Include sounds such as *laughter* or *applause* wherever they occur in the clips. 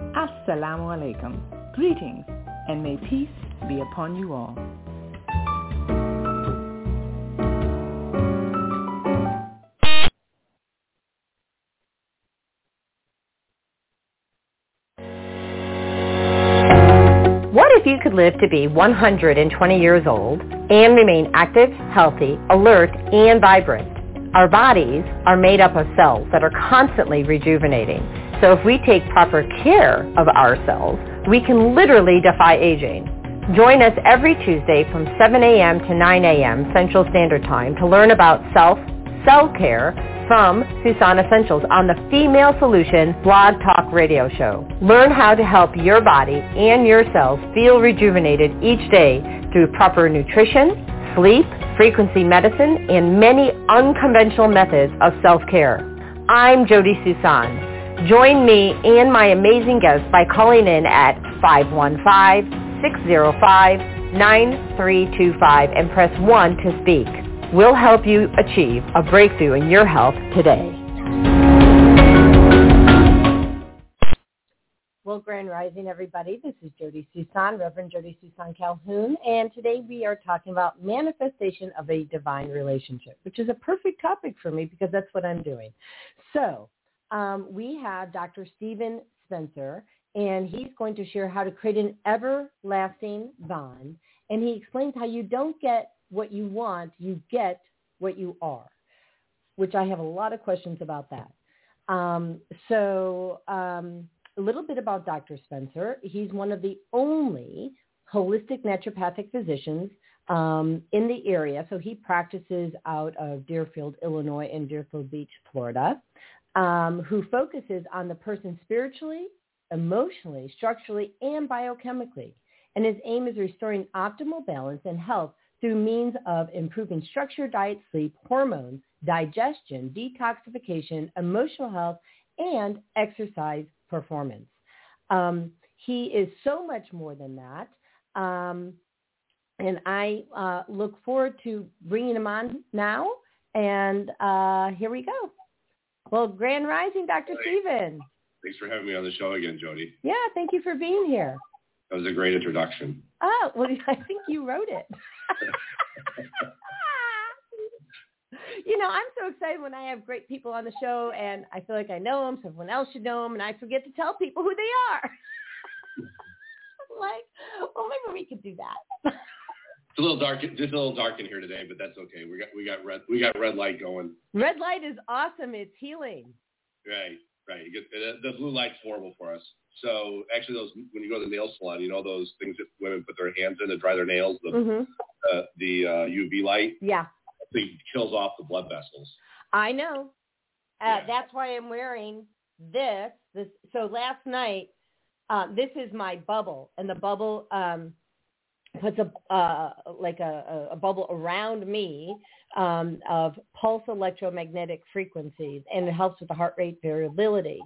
Assalamu alaikum. Greetings, and may peace be upon you all. What if you could live to be 120 years old and remain active, healthy, alert, and vibrant? Our bodies are made up of cells that are constantly rejuvenating. So if we take proper care of ourselves, we can literally defy aging. Join us every Tuesday from 7 a.m. to 9 a.m. Central Standard Time to learn about self, cell care from Suson Essentials on the Female Solution Blog Talk Radio Show. Learn how to help your body and your cells feel rejuvenated each day through proper nutrition, sleep, frequency medicine, and many unconventional methods of self-care. I'm Jodi Suson. Join me and my amazing guests by calling in at 515-605-9325 and press 1 to speak. We'll help you achieve a breakthrough in your health today. Well, Grand Rising, everybody. This is Jodi Suson, Reverend Jodi Suson Calhoun, and today we are talking about manifestation of a divine relationship, which is a perfect topic for me because that's what I'm doing. So um, we have Dr. Stephen Spencer, and he's going to share how to create an everlasting bond, and he explains how you don't get what you want, you get what you are, which I have a lot of questions about that. Um, so um, a little bit about Dr. Spencer. He's one of the only holistic naturopathic physicians um, in the area. So he practices out of Deerfield, Illinois and Deerfield Beach, Florida, um, who focuses on the person spiritually, emotionally, structurally, and biochemically. And his aim is restoring optimal balance and health through means of improving structure, diet, sleep, hormones, digestion, detoxification, emotional health, and exercise performance. Um, he is so much more than that. Um, and I uh, look forward to bringing him on now. And uh, here we go. Well, Grand Rising, Dr. Stephen. Thanks for having me on the show again, Jodi. Yeah, thank you for being here. That was a great introduction. Oh, well, *laughs* I think you wrote it. *laughs* you know, I'm so excited when I have great people on the show and I feel like I know them, so everyone else should know them, and I forget to tell people who they are. *laughs* like, well, maybe we could do that. It's a little dark. It's a little dark in here today, but that's okay. We got we got red we got red light going. Red light is awesome. It's healing. Right, right. You get, the, the blue light's horrible for us. So actually, those when you go to the nail salon, you know those things that women put their hands in to dry their nails, the hmm uh, the uh, UV light, Yeah, it kills off the blood vessels. I know. Uh, Yeah. That's why I'm wearing this. This. So last night, uh, this is my bubble, and the bubble um, puts a uh, like a, a bubble around me um, of pulse electromagnetic frequencies, and it helps with the heart rate variability.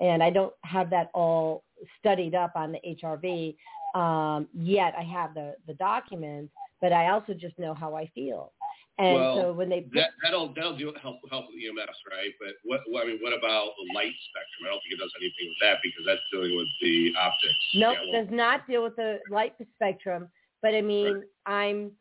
And I don't have that all studied up on the HRV um, yet. I have the the documents, but I also just know how I feel. And Well, so when they put That that'll that'll do help help with EMS, right? But what, what I mean, what about the light spectrum? I don't think it does anything with that because that's dealing with the optics. Nope, Yeah, well, does not deal with the light spectrum. But I mean, I'm,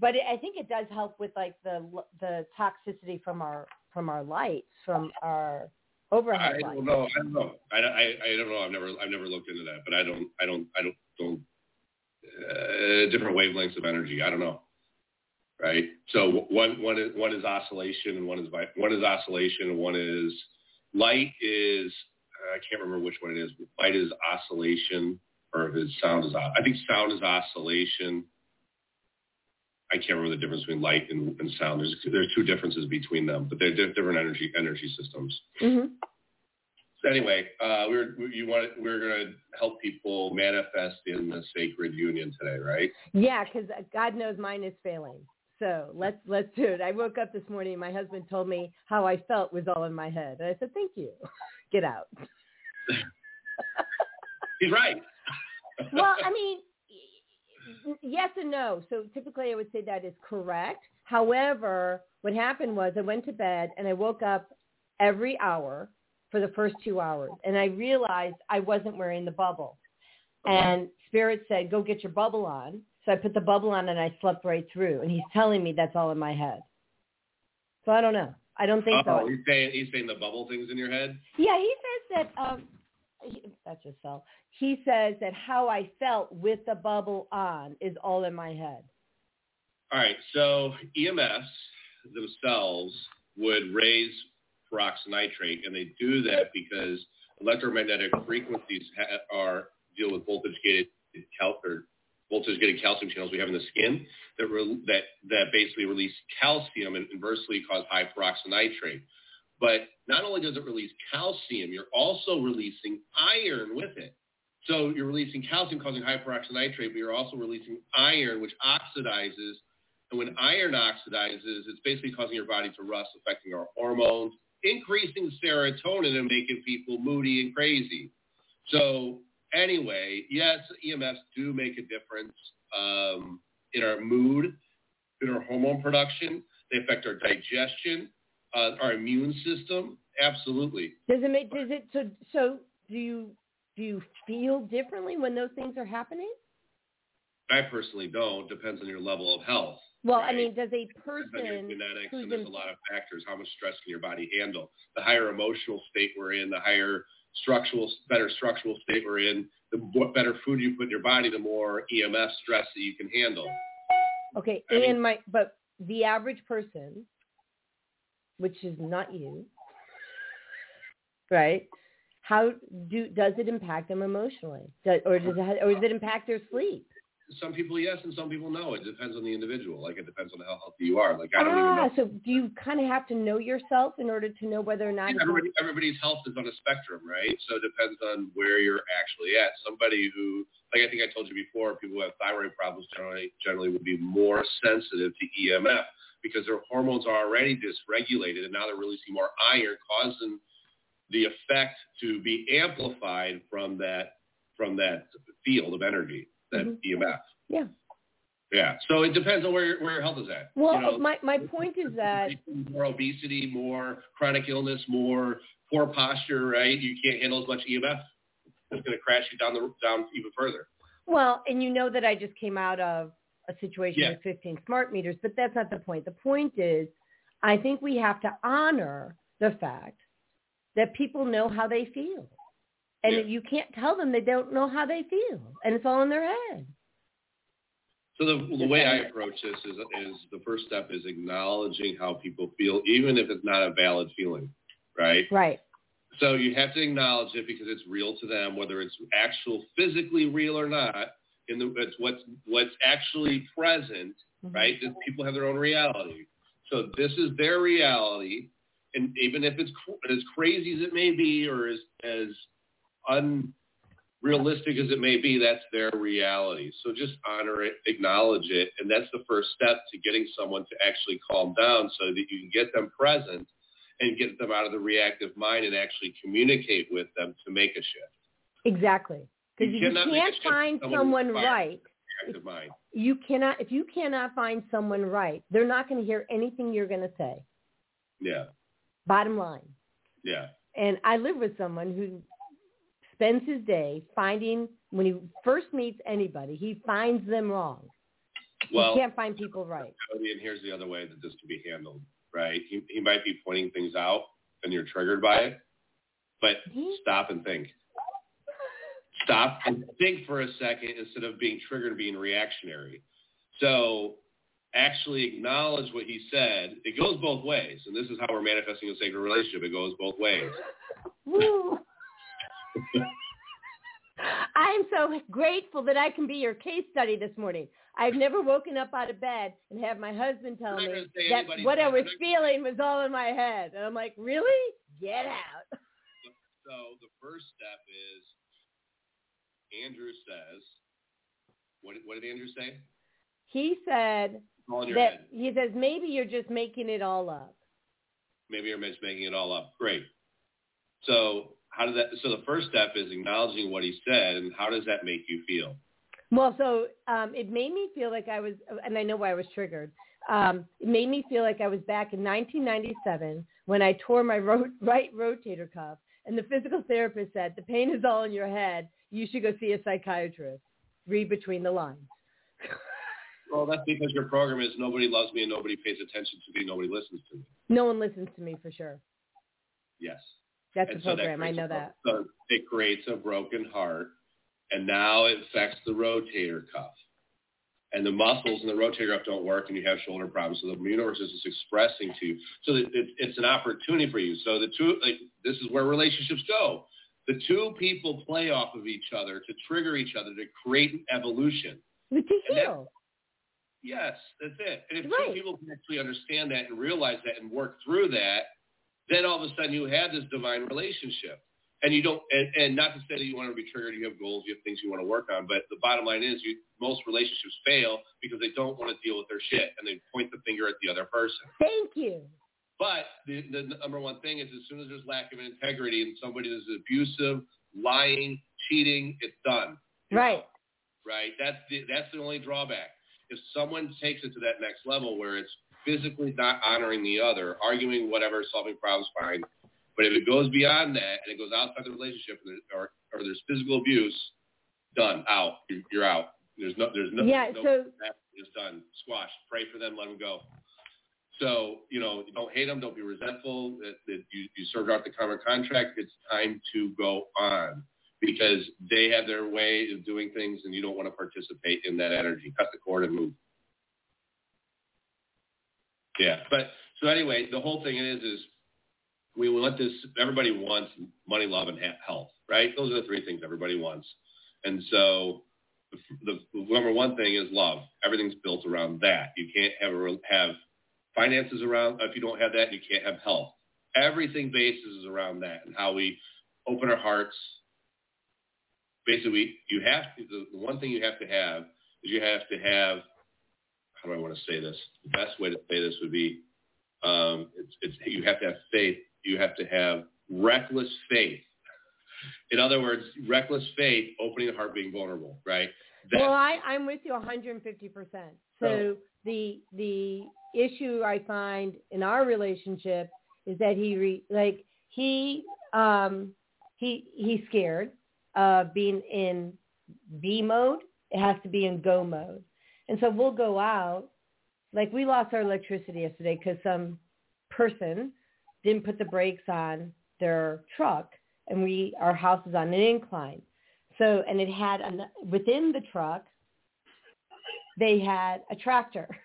but I think it does help with like the the toxicity from our from our lights from our I overhead lights. don't know. I don't know. I, I, I don't know. I've never I've never looked into that, but I don't I don't I don't don't uh, different wavelengths of energy. I don't know. Right. So one one is one is oscillation and one is one is oscillation and one is light is I can't remember which one it is. But Light is oscillation or if it's sound is I think sound is oscillation. I can't remember the difference between light and, and sound. There's there's two differences between them, but they're di- different energy energy systems. hmm So anyway, uh, we're we- you want we're going to help people manifest in the sacred union today, right? Yeah, because God knows mine is failing. So let's let's do it. I woke up this morning. My husband told me how I felt was all in my head, and I said, "Thank you. Get out." *laughs* He's right. Well, I mean, yes and no. So typically I would say that is correct. However, what happened was I went to bed and I woke up every hour for the first two hours and I realized I wasn't wearing the bubble. And Spirit said, go get your bubble on. So I put the bubble on and I slept right through. And he's telling me that's all in my head. So I don't know. I don't think oh, so. he's saying he's saying the bubble things in your head. Yeah, he says that. Um, he, that's just. He says that how I felt with the bubble on is all in my head. All right, so EMS themselves would raise peroxynitrite, and they do that because electromagnetic frequencies ha- are deal with voltage gated cal- or voltage gated calcium channels we have in the skin that re- that that basically release calcium and inversely cause high peroxynitrite. But not only does it release calcium, you're also releasing iron with it. So you're releasing calcium causing high peroxynitrite, but you're also releasing iron, which oxidizes. And when iron oxidizes, it's basically causing your body to rust, affecting our hormones, increasing serotonin and making people moody and crazy. So anyway, yes, EMFs do make a difference um, in our mood, in our hormone production. They affect our digestion, uh, our immune system. Absolutely. Does it make? Does it? So so do you do you feel differently when those things are happening? I personally don't. Depends on your level of health. Well, I mean, does a Depends on your person genetics, and there's in- a lot of factors. How much stress can your body handle? The higher emotional state we're in, the higher structural, better structural state we're in, the better food you put in your body, the more EMF stress that you can handle. okay, I mean- and my but the average person, which is not you, right? How do does it impact them emotionally, does, or does it or does it impact their sleep? Some people yes, and some people no. It depends on the individual. Like it depends on how healthy you are. Like I don't even Ah, know. so do you kind of have to know yourself in order to know whether or not Everybody, everybody's health is on a spectrum, right? So it depends on where you're actually at. Somebody who, like I think I told you before, people who have thyroid problems generally generally would be more sensitive to EMF because their hormones are already dysregulated, and now they're releasing more iron, causing the effect to be amplified from that from that field of energy, that Mhm. EMF. yeah. Yeah. So it depends on where your, where your health is at. Well, you know, my my point is that *laughs* more obesity, more chronic illness, more poor posture, right? You can't handle as much EMF. It's going to crash you down the down even further. Well, and you know that I just came out of a situation Yeah. with 15 smart meters, but that's not the point. The point is, I think we have to honor the fact that people know how they feel. And Yeah. you can't tell them they don't know how they feel. And it's all in their head. So the, the way I approach this is, is the first step is acknowledging how people feel, even if it's not a valid feeling, right? Right. So you have to acknowledge it because it's real to them, whether it's actual physically real or not. In the it's what's what's actually present, Mhm. right? That people have their own reality. So this is their reality, and even if it's as crazy as it may be, or as as unrealistic as it may be, that's their reality. So just honor it, acknowledge it, and that's the first step to getting someone to actually calm down, so that you can get them present and get them out of the reactive mind and actually communicate with them to make a shift. Exactly. Because You you cannot make a can't find someone someone right, you cannot, if you cannot find someone right, they're not going to hear anything you're going to say. Yeah, Bottom line. yeah, And I live with someone who spends his day finding, when he first meets anybody, he finds them wrong. Well, he can't find people right. And here's the other way that this can be handled, right? He, he might be pointing things out and you're triggered by it, but stop and think. Stop and think for a second instead of being triggered and being reactionary. So actually acknowledge what he said. It goes both ways, and this is how we're manifesting a sacred relationship. It goes both ways. *laughs* *laughs* I'm so grateful that I can be your case study this morning. I've never woken up out of bed and have my husband tell me that what I was feeling was all in my head. And I'm like, really? Get out. *laughs* So the first step is Andrew says, what, what did Andrew say? He said It's all in your that head. he says maybe you're just making it all up. maybe you're just making it all up. Great. So how does that? So the first step is acknowledging what he said, and how does that make you feel? Well, so um, it made me feel like I was, and I know why I was triggered. Um, it made me feel like I was back in 1997 when I tore my ro- *laughs* right rotator cuff, and the physical therapist said, "The pain is all in your head. You should go see a psychiatrist." Read between the lines. *laughs* Well, that's because your program is nobody loves me and nobody pays attention to me, nobody listens to me. No one listens to me for sure. Yes. That's And the so that program. I know a- that. So it creates a broken heart, and now it affects the rotator cuff. And the muscles in the rotator cuff don't work, and you have shoulder problems. So the universe is just expressing to you. So that it, it's an opportunity for you. So the two, like, this is where relationships go. The two people play off of each other to trigger each other to create an evolution. But to heal. Yes, that's it. And if Right. two people can actually understand that and realize that and work through that, then all of a sudden you have this divine relationship. And you don't, and, and not to say that you want to be triggered, you have goals, you have things you want to work on, but the bottom line is you, most relationships fail because they don't want to deal with their shit and they point the finger at the other person. Thank you. But the, the number one thing is as soon as there's lack of integrity and somebody is abusive, lying, cheating, it's done. Right. Right? That's the, that's the only drawback. If someone takes it to that next level where it's physically not honoring the other, arguing whatever, solving problems, fine. But if it goes beyond that and it goes outside the relationship or, or there's physical abuse, done, out. You're, you're out. There's no, there's no, Yeah, no, so- it's done. Squash. Pray for them. Let them go. So, you know, don't hate them. Don't be resentful that, that you, you served out the common contract. It's time to go on because they have their way of doing things and you don't want to participate in that energy. Cut the cord and move. Yeah. But so anyway, the whole thing is, is we want this, everybody wants money, love, and health, right? Those are the three things everybody wants. And so the, the number one thing is love. Everything's built around that. You can't have, have finances around, if you don't have that, you can't have health. Everything bases around that and how we open our hearts. Basically, you have to, the one thing you have to have is you have to have, how do I want to say this? The best way to say this would be, um, it's, it's, you have to have faith. You have to have reckless faith. In other words, reckless faith, opening the heart, being vulnerable, right? That's, well, I, I'm with you 150%. So So- the the issue I find in our relationship is that he re, like he um he he's scared of being in B mode it has to be in go mode. And so we'll go out. Like we lost our electricity yesterday because some person didn't put the brakes on their truck and we our house is on an incline. So and it had an, within the truck they had a tractor. *laughs*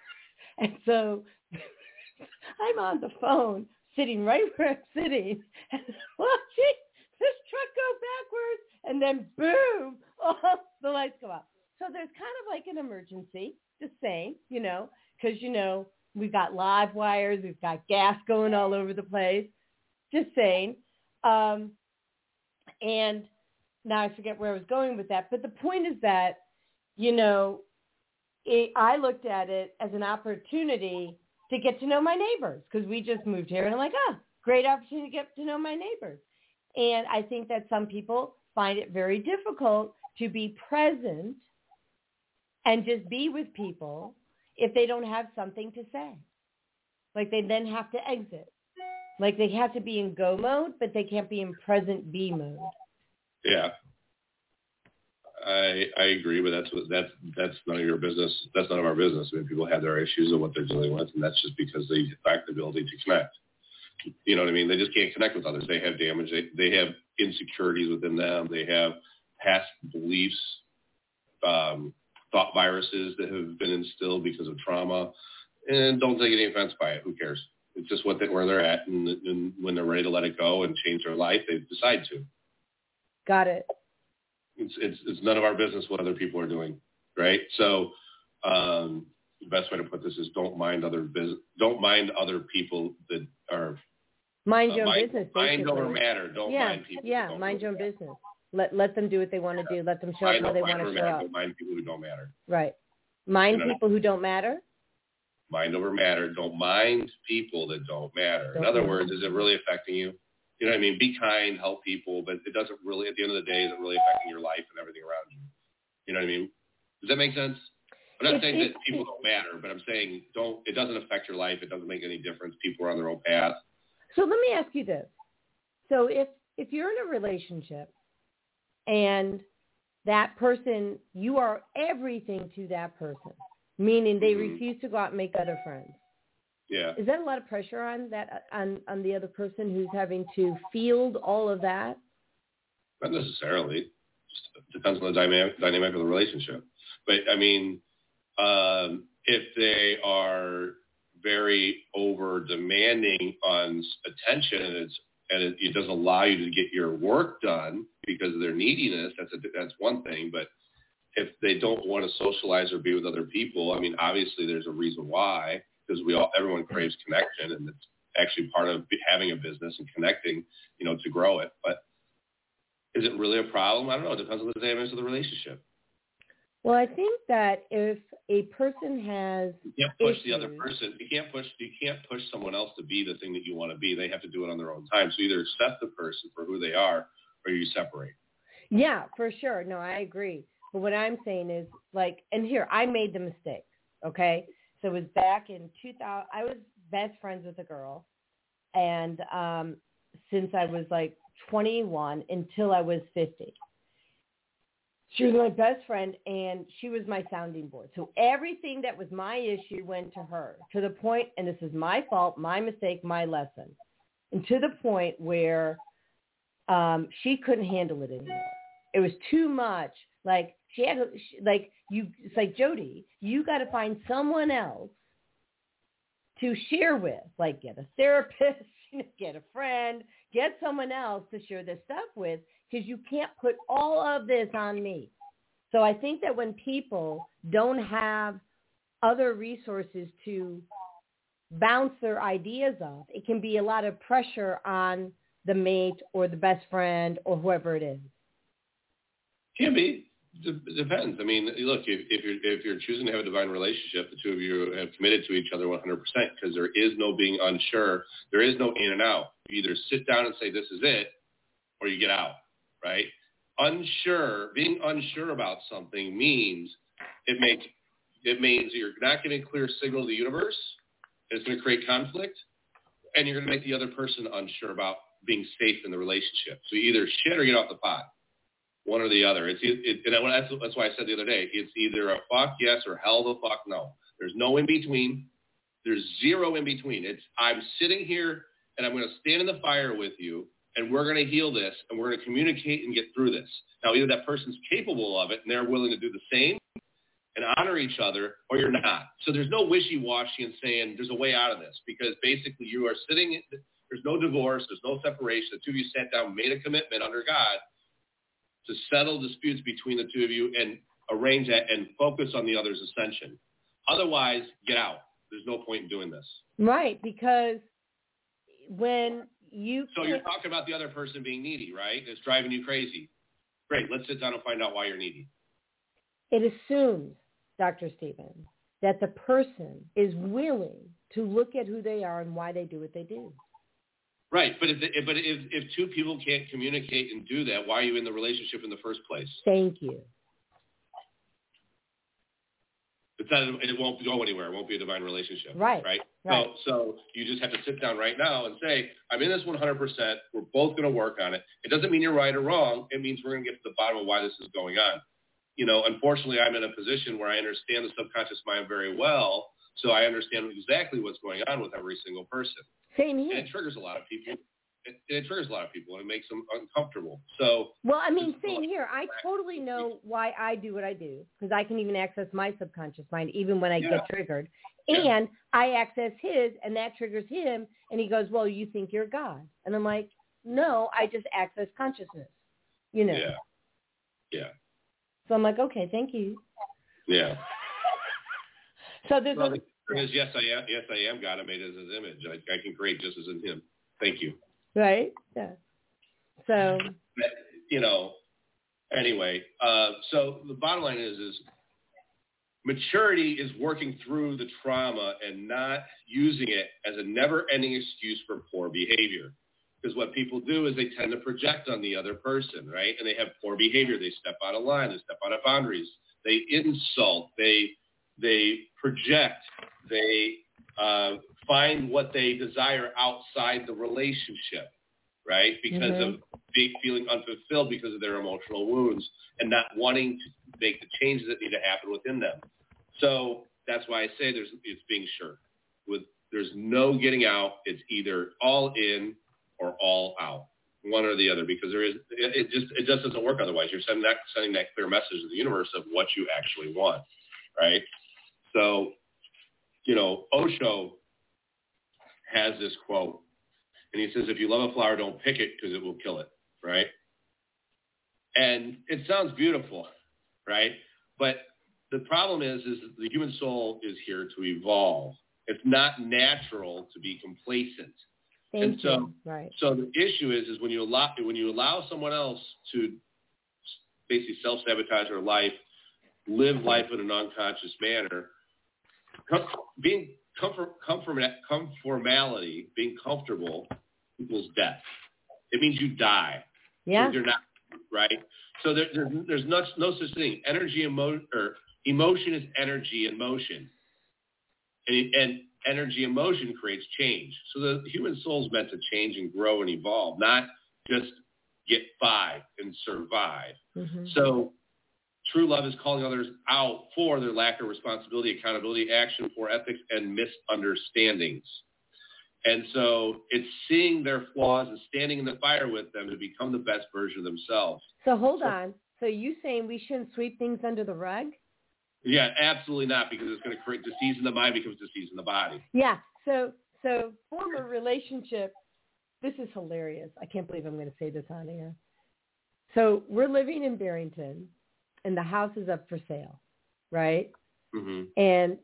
And so *laughs* I'm on the phone sitting right *laughs* where I'm sitting watching this truck go backwards and then boom, oh, the lights go out. So there's kind of like an emergency, just saying, you know, because, you know, we've got live wires, we've got gas going all over the place, just saying. Um, and now I forget where I was going with that. But the point is that, you know, it, I looked at it as an opportunity to get to know my neighbors because we just moved here and I'm like, oh, great opportunity to get to know my neighbors. And I think that some people find it very difficult to be present and just be with people if they don't have something to say. Like they then have to exit. Like they have to be in go mode, but they can't be in present be mode. Yeah. I I agree, but that's what that's that's none of your business. That's none of our business. I mean, people have their issues and what they're dealing with, and that's just because they lack the ability to connect. You know what I mean? They just can't connect with others. They have damage. They they have insecurities within them. They have past beliefs, um, thought viruses that have been instilled because of trauma, and don't take any offense by it. Who cares? It's just what they, where they're at, and, and when they're ready to let it go and change their life, they decide to. Got it. It's it's, it's none of our business what other people are doing, right? So. Um, the best way to put this is don't mind other business, don't mind other people that are mind your uh, own mind, business. Mind basically. over matter. Don't yeah, mind people. Yeah, mind your own matter. business. Let let them do what they want to do. Let them show up how they want to show matter. up. Mind people who don't matter. Right. Mind You know? people who don't matter. Mind over matter. Don't mind people that don't matter. In Don't other mind. words, is it really affecting you? You know what I mean? Be kind, help people, but it doesn't really, at the end of the day, is it really affecting your life and everything around you? You know what I mean? Does that make sense? I'm not saying that people don't matter, but I'm saying don't. It doesn't affect your life. It doesn't make any difference. People are on their own path. So let me ask you this. So if if you're in a relationship and that person you are everything to that person, meaning they Mhm. refuse to go out and make other friends. Yeah. Is that a lot of pressure on that on on the other person who's having to field all of that? Not necessarily. Just depends on the dynamic dynamic of the relationship. But I mean, um, if they are very over demanding on attention and it's and it, it doesn't allow you to get your work done because of their neediness, that's a, that's one thing. But if they don't want to socialize or be with other people, I mean, obviously there's a reason why because we all everyone craves connection and it's actually part of having a business and connecting, you know, to grow it. But is it really a problem? I don't know. It depends on the dynamics of the relationship. Well, I think that if a person has You can't push the other person. You can't push. You can't push someone else to be the thing that you want to be. They have to do it on their own time. So either accept the person for who they are, or you separate. Yeah, for sure. No, I agree. But what I'm saying is like, and here, I made the mistake. Okay. So it was back in 2000. I was best friends with a girl. And um, since I was like 21 until I was 50. She was my best friend and she was my sounding board. So everything that was my issue went to her to the point, and this is my fault, my mistake, my lesson, and to the point where um, she couldn't handle it anymore. It was too much. Like she had, like you, it's like Jodi, you got to find someone else to share with. Like get a therapist, *laughs* get a friend, get someone else to share this stuff with, because you can't put all of this on me. So I think that when people don't have other resources to bounce their ideas off, it can be a lot of pressure on the mate or the best friend or whoever it is. Can be. De- depends. I mean, look, if, if you're if you're choosing to have a divine relationship, the two of you have committed to each other 100% because there is no being unsure. There is no in and out. You either sit down and say this is it, or you get out. Right? Unsure, being unsure about something means it makes it means you're not giving clear signal to the universe. It's going to create conflict, and you're going to make the other person unsure about being safe in the relationship. So you either shit or get off the pot. one or the other. It's it, and that's that's why I said the other day. It's either a fuck yes or hell the fuck no. There's no in between. There's zero in between. It's I'm sitting here and I'm going to stand in the fire with you, and we're going to heal this, and we're going to communicate and get through this. Now, either that person's capable of it and they're willing to do the same and honor each other, or you're not. So there's no wishy-washy and saying there's a way out of this because basically you are sitting. There's no divorce. There's no separation. The two of you sat down, made a commitment under God to settle disputes between the two of you and arrange that and focus on the other's ascension. Otherwise, get out. There's no point in doing this. Right, because when you so you're talking about the other person being needy, right? It's driving you crazy. Great. Let's sit down and find out why you're needy. It assumes, Dr. Stephen, that the person is willing to look at who they are and why they do what they do. Right, but if but if if two people can't communicate and do that, why are you in the relationship in the first place? Thank you. It's not, it won't go anywhere. It won't be a divine relationship. Right. Right. right. So, so you just have to sit down right now and say, I'm in this 100%. We're both going to work on it. It doesn't mean you're right or wrong. It means we're going to get to the bottom of why this is going on. You know, unfortunately, I'm in a position where I understand the subconscious mind very well. So I understand exactly what's going on with every single person. Same here. And it triggers a lot of people it, it triggers a lot of people and it makes them uncomfortable. So well, I mean, same here. I totally know why I do what I do because I can even access my subconscious mind even when I yeah. get triggered, yeah. and I access his, and that triggers him, and he goes, "Well, you think you're God," and I'm like, "No, I just access consciousness." You know. Yeah. Yeah. So I'm like, okay, thank you. Yeah. *laughs* so there's well, a, is yes, I am. Yes, I am God. I made as His image. I, I can create just as in Him. Thank you. Right. Yeah. So. You know. Anyway, uh, so the bottom line is, is maturity is working through the trauma and not using it as a never-ending excuse for poor behavior. Because what people do is they tend to project on the other person, right? And they have poor behavior. They step out of line. They step out of boundaries. They insult. They they project. They uh, find what they desire outside the relationship, right? Because mm-hmm. of being, feeling unfulfilled because of their emotional wounds and not wanting to make the changes that need to happen within them. So that's why I say there's it's being sure. With there's no getting out. It's either all in or all out, one or the other, because there is it, it just it just doesn't work otherwise. You're sending that sending that clear message to the universe of what you actually want, right? So, you know, Osho has this quote, and he says, "If you love a flower, don't pick it because it will kill it." Right? And it sounds beautiful, right? But the problem is, is the human soul is here to evolve. It's not natural to be complacent. Thank and so, you. Right. So the issue is, is when you allow when you allow someone else to basically self sabotage their life, live life in an unconscious manner, being comfort, comfort, conformality, being comfortable equals death. It means you die. Yeah. You're not right. So there, there, there's no, no such thing. Energy emo, or emotion is energy and motion, and, and energy and motion creates change. So the human soul is meant to change and grow and evolve, not just get by and survive. Mm-hmm. So True love is calling others out for their lack of responsibility, accountability, action for ethics, and misunderstandings. And so it's seeing their flaws and standing in the fire with them to become the best version of themselves. So hold so, on. So you saying we shouldn't sweep things under the rug? Yeah, absolutely not, because it's going to create disease in the mind becomes disease in the body. Yeah. So so former relationship. This is hilarious. I can't believe I'm going to say this on air. So we're living in Barrington and the house is up for sale, right? Mm-hmm. And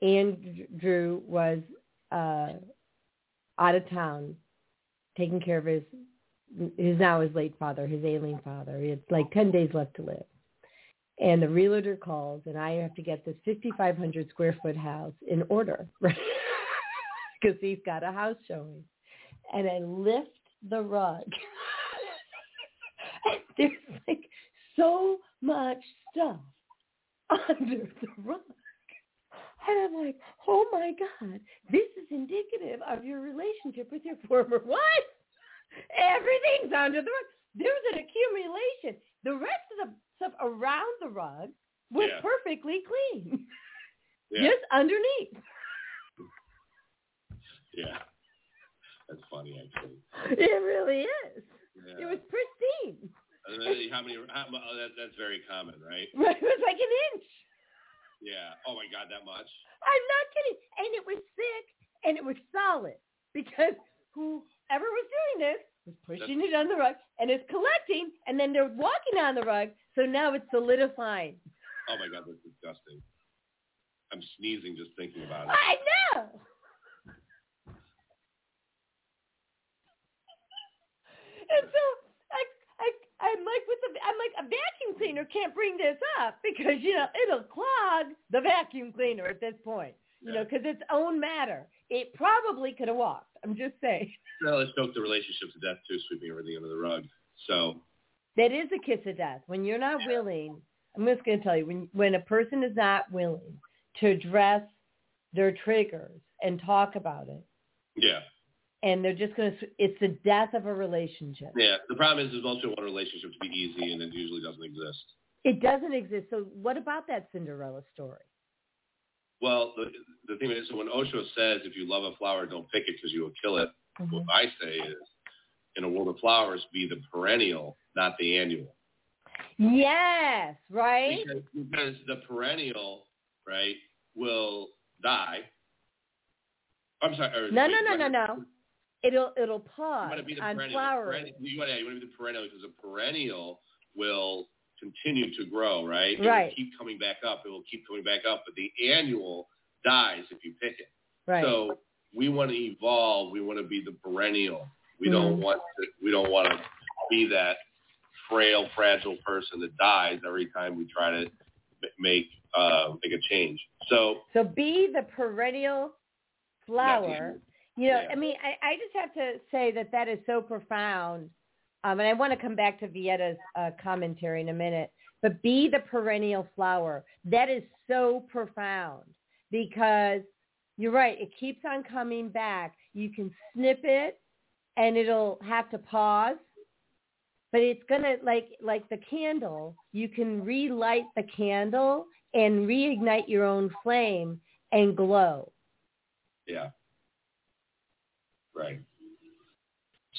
Andrew was uh, out of town taking care of his his now his late father, his ailing father. He had like ten days left to live. And the realtor calls, and I have to get this 5,500 square foot house in order, *laughs* right? Because he's got a house showing. And I lift the rug. *laughs* There's like so much stuff *laughs* under the rug. And I'm like, oh my God, this is indicative of your relationship with your former wife. Everything's under the rug. There's an accumulation. The rest of the stuff around the rug was Yeah. perfectly clean, *laughs* Yeah. just underneath. Yeah. That's funny, actually. It really is. Yeah. It was pristine. How many? How, oh, that, that's very common, right? *laughs* It was like an inch. Yeah. Oh my God, that much? I'm not kidding. And it was thick and it was solid because whoever was doing this was pushing it on the rug and it's collecting and then they're walking on the rug. So now it's solidifying. Oh my God, that's disgusting. I'm sneezing just thinking about it. I know. *laughs* And so I'm like with the, I'm like a vacuum cleaner can't bring this up because you know it'll clog the vacuum cleaner at this point. You know, because it's own matter. It probably could have walked. I'm just saying. Well, let's choke the relationship to death too, sweeping everything under the rug. So That is a kiss of death. When you're not willing, I'm just going to tell you, when when a person is not willing to address their triggers and talk about it, yeah, and they're just going to, it's the death of a relationship. yeah. The problem is, is most people want a relationship to be easy, and it usually doesn't exist. It doesn't exist. So what about that Cinderella story? Well, the the thing is, when Osho says, if you love a flower, don't pick it because you will kill it. Mm-hmm. What I say is, in a world of flowers, be the perennial, not the annual. Yes, right? Because, because the perennial, right, will die. I'm sorry. No, wait, no, no, no, no. It'll it'll You pause to be on perennial. flowering. You want, yeah, you want to be the perennial because a perennial will continue to grow, right? It Right. keep coming back up. It will keep coming back up. But the annual dies if you pick it. Right. So we want to evolve. We want to be the perennial. We don't Mhm. want to. We don't want to be that frail, fragile person that dies every time we try to make uh, make a change. So So be the perennial flower. You know, Yeah. I mean, I, I just have to say that that is so profound. Um, and I want to come back to Vietta's uh, commentary in a minute. But be the perennial flower. That is so profound because you're right. It keeps on coming back. You can snip it and it'll have to pause. But it's gonna like like the candle. You can relight the candle and reignite your own flame and glow. yeah, right.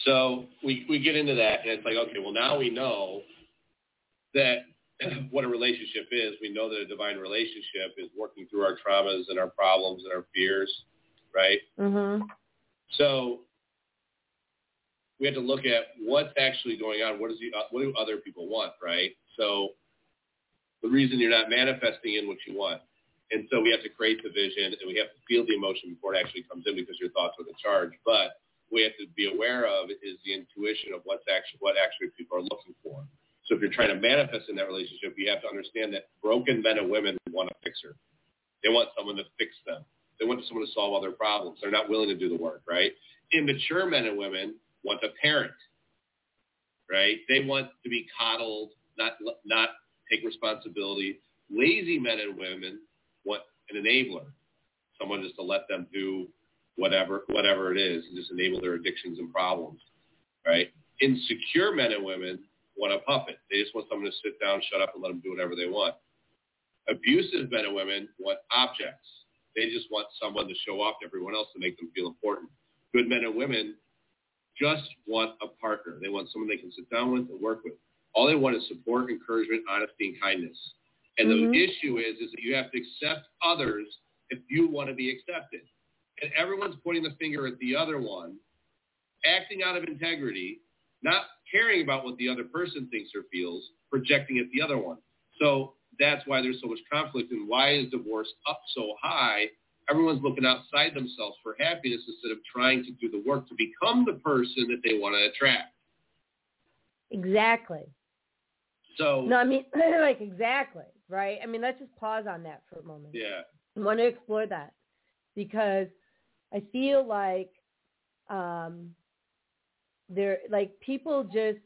So we we get into that, and it's like, okay, well now we know that *clears throat* what a relationship is. We know that a divine relationship is working through our traumas and our problems and our fears, right? Mhm. So we have to look at what's actually going on. What is the uh, what do other people want, right? So the reason you're not manifesting in what you want, and so we have to create the vision and we have to feel the emotion before it actually comes in because your thoughts are the charge. But we have to be aware of is the intuition of what's actually what actually people are looking for. So if you're trying to manifest in that relationship, you have to understand that broken men and women want a fixer. They want someone to fix them. They want someone to solve all their problems. They're not willing to do the work, right? Immature men and women want a parent, right? They want to be coddled, not not take responsibility. Lazy men and women want an enabler, someone just to let them do whatever whatever it is and just enable their addictions and problems, right? Insecure men and women want a puppet. They just want someone to sit down, shut up, and let them do whatever they want. Abusive men and women want objects. They just want someone to show off to everyone else to make them feel important. Good men and women just want a partner. They want someone they can sit down with and work with. All they want is support, encouragement, honesty, and kindness. And Mhm. the issue is, is that you have to accept others if you want to be accepted. And everyone's pointing the finger at the other one, acting out of integrity, not caring about what the other person thinks or feels, projecting at the other one. So that's why there's so much conflict and why is divorce up so high? Everyone's looking outside themselves for happiness instead of trying to do the work to become the person that they want to attract. Exactly. So No, I mean *clears throat* like exactly, right? I mean, let's just pause on that for a moment. yeah, I want to explore that because I feel like um, there, like people just.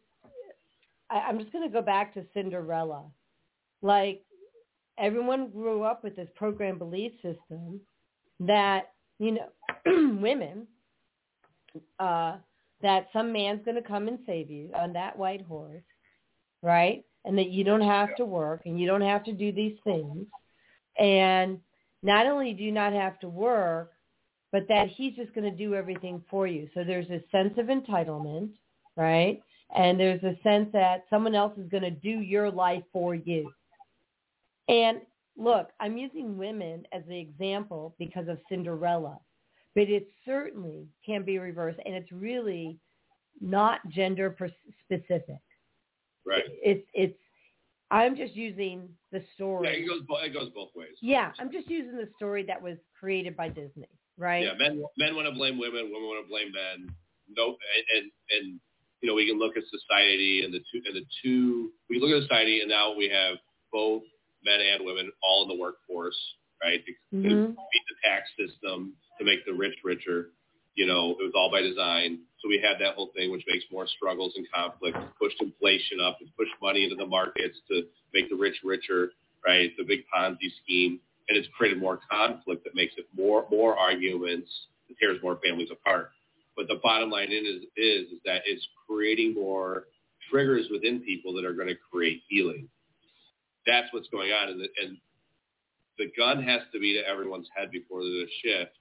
I, I'm just going to go back to Cinderella. Like everyone grew up with this program belief system that you know *clears throat* women uh, that some man's going to come and save you on that white horse, right? And that you don't have to work and you don't have to do these things. And not only do you not have to work, but that he's just going to do everything for you. So there's a sense of entitlement, right? And there's a sense that someone else is going to do your life for you. And look, I'm using women as the example because of Cinderella, but it certainly can be reversed, and it's really not gender specific. Right. It's it's. I'm just using the story. Yeah, it goes it goes both ways. Yeah, I'm just using the story that was created by Disney, right? Yeah, men men want to blame women, women want to blame men. No, and and you know we can look at society and the two and the two we look at society and now we have both men and women all in the workforce, right? To, mm-hmm. to beat the tax system to make the rich richer. You know, it was all by design. So we had that whole thing, which makes more struggles and conflict, pushed inflation up, and pushed money into the markets to make the rich richer, right? The big Ponzi scheme, and it's created more conflict that makes it more more arguments, that tears more families apart. But the bottom line is is, is that it's creating more triggers within people that are going to create healing. That's what's going on, and the, and the gun has to be to everyone's head before there's a shift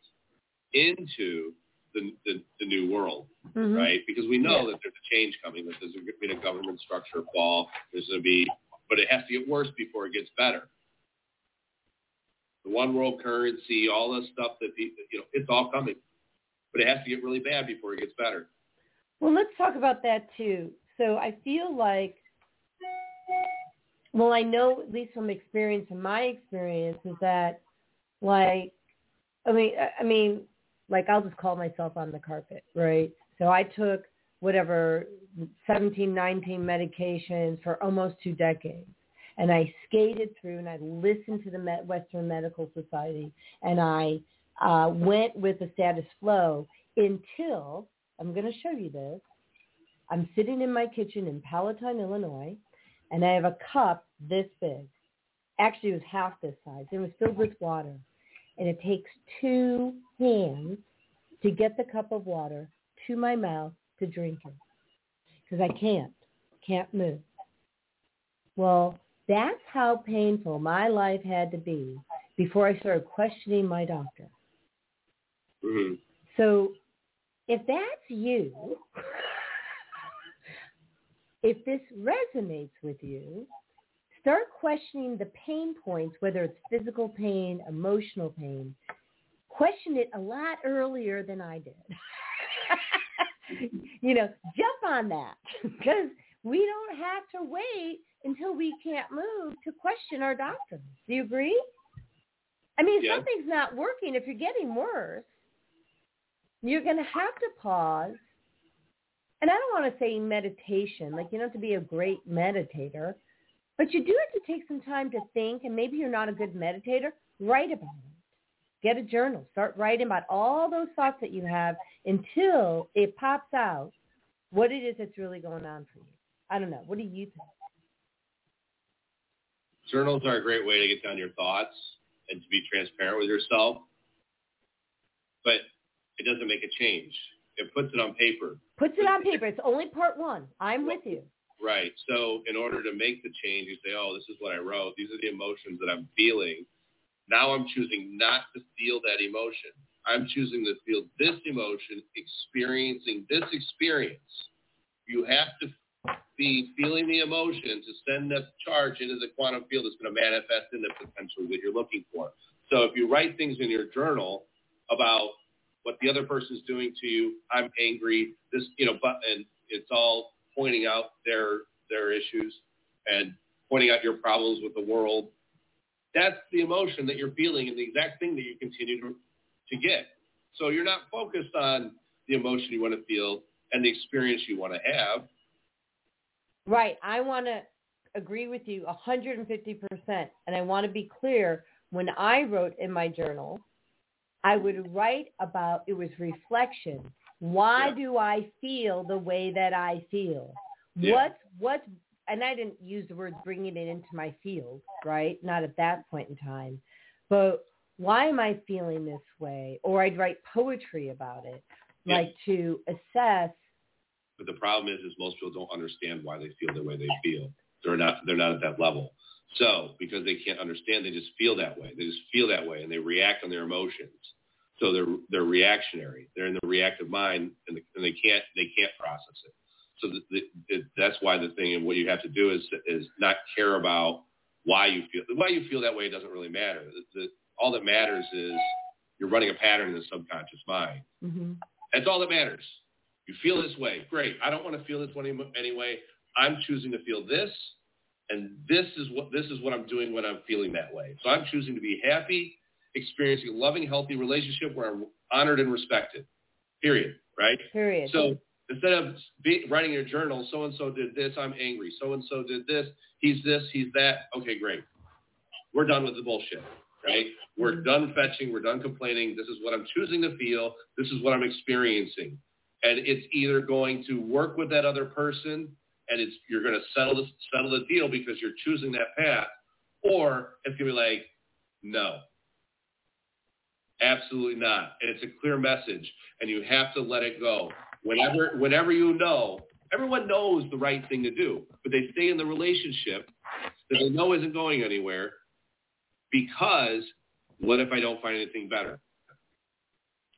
into the, the, the new world, mm-hmm. right? Because we know yeah. that there's a change coming, that there's going to be a government structure fall. There's going to be, but it has to get worse before it gets better. The one world currency, all this stuff that people, you know, it's all coming, but it has to get really bad before it gets better. Well, let's talk about that too. So I feel like, well, I know at least from experience, and my experience is that, like, I mean, I mean, like I'll just call myself on the carpet, right? So I took whatever 17, 19 medications for almost two decades. And I skated through and I listened to the Western Medical Society and I uh, went with the status flow until, I'm going to show you this, I'm sitting in my kitchen in Palatine, Illinois, and I have a cup this big. Actually, it was half this size. It was filled with water and it takes two hands to get the cup of water to my mouth to drink it because I can't, can't move. Well, that's how painful my life had to be before I started questioning my doctor. Mm-hmm. So if that's you, *laughs* if this resonates with you, start questioning the pain points, whether it's physical pain, emotional pain. Question it a lot earlier than I did. *laughs* you know, jump on that *laughs* because we don't have to wait until we can't move to question our doctors. Do you agree? I mean, yeah. something's not working, if you're getting worse, you're going to have to pause. And I don't want to say meditation, like you don't have to be a great meditator, but you do have to take some time to think, and maybe you're not a good meditator, write about it. Get a journal. Start writing about all those thoughts that you have until it pops out what it is that's really going on for you. I don't know. What do you think? Journals are a great way to get down your thoughts and to be transparent with yourself. But it doesn't make a change. It puts it on paper. Puts it on paper. It's only part one. I'm with you. Right. So in order to make the change, you say, oh, this is what I wrote. These are the emotions that I'm feeling. Now I'm choosing not to feel that emotion. I'm choosing to feel this emotion, experiencing this experience. You have to be feeling the emotion to send the charge into the quantum field that's going to manifest in the potential that you're looking for. So if you write things in your journal about what the other person is doing to you, I'm angry, this, you know, but, and it's all pointing out their their issues and pointing out your problems with the world. That's the emotion that you're feeling and the exact thing that you continue to, to get. So you're not focused on the emotion you want to feel and the experience you want to have. Right. I want to agree with you 150%. And I want to be clear, when I wrote in my journal, I would write about, it was reflection. Why yeah. do I feel the way that I feel? Yeah. What what and I didn't use the words bringing it into my field, right? Not at that point in time. But why am I feeling this way? Or I'd write poetry about it, yeah. like to assess. But the problem is, is most people don't understand why they feel the way they feel. they're not they're not at that level. So because they can't understand, they just feel that way. They just feel that way, and they react on their emotions. So they're they're reactionary. They're in the reactive mind, and, the, and they can't they can't process it. So the, the, it, that's why the thing and what you have to do is is not care about why you feel why you feel that way doesn't really matter. The, all that matters is you're running a pattern in the subconscious mind. Mm-hmm. That's all that matters. You feel this way, great. I don't want to feel this way anyway. I'm choosing to feel this, and this is what this is what I'm doing when I'm feeling that way. So I'm choosing to be happy, experiencing a loving, healthy relationship where I'm honored and respected. Period. Right. Period. So instead of be, writing your journal, so and so did this, I'm angry. So and so did this, he's this, he's that. Okay, great. We're done with the bullshit. Right. We're mm-hmm. done fetching. We're done complaining. This is what I'm choosing to feel. This is what I'm experiencing. And it's either going to work with that other person and it's you're going to settle the, settle the deal because you're choosing that path, or it's going to be like, no, absolutely not. And it's a clear message, and you have to let it go. Whenever, whenever you know, everyone knows the right thing to do, but they stay in the relationship that they know isn't going anywhere because what if I don't find anything better?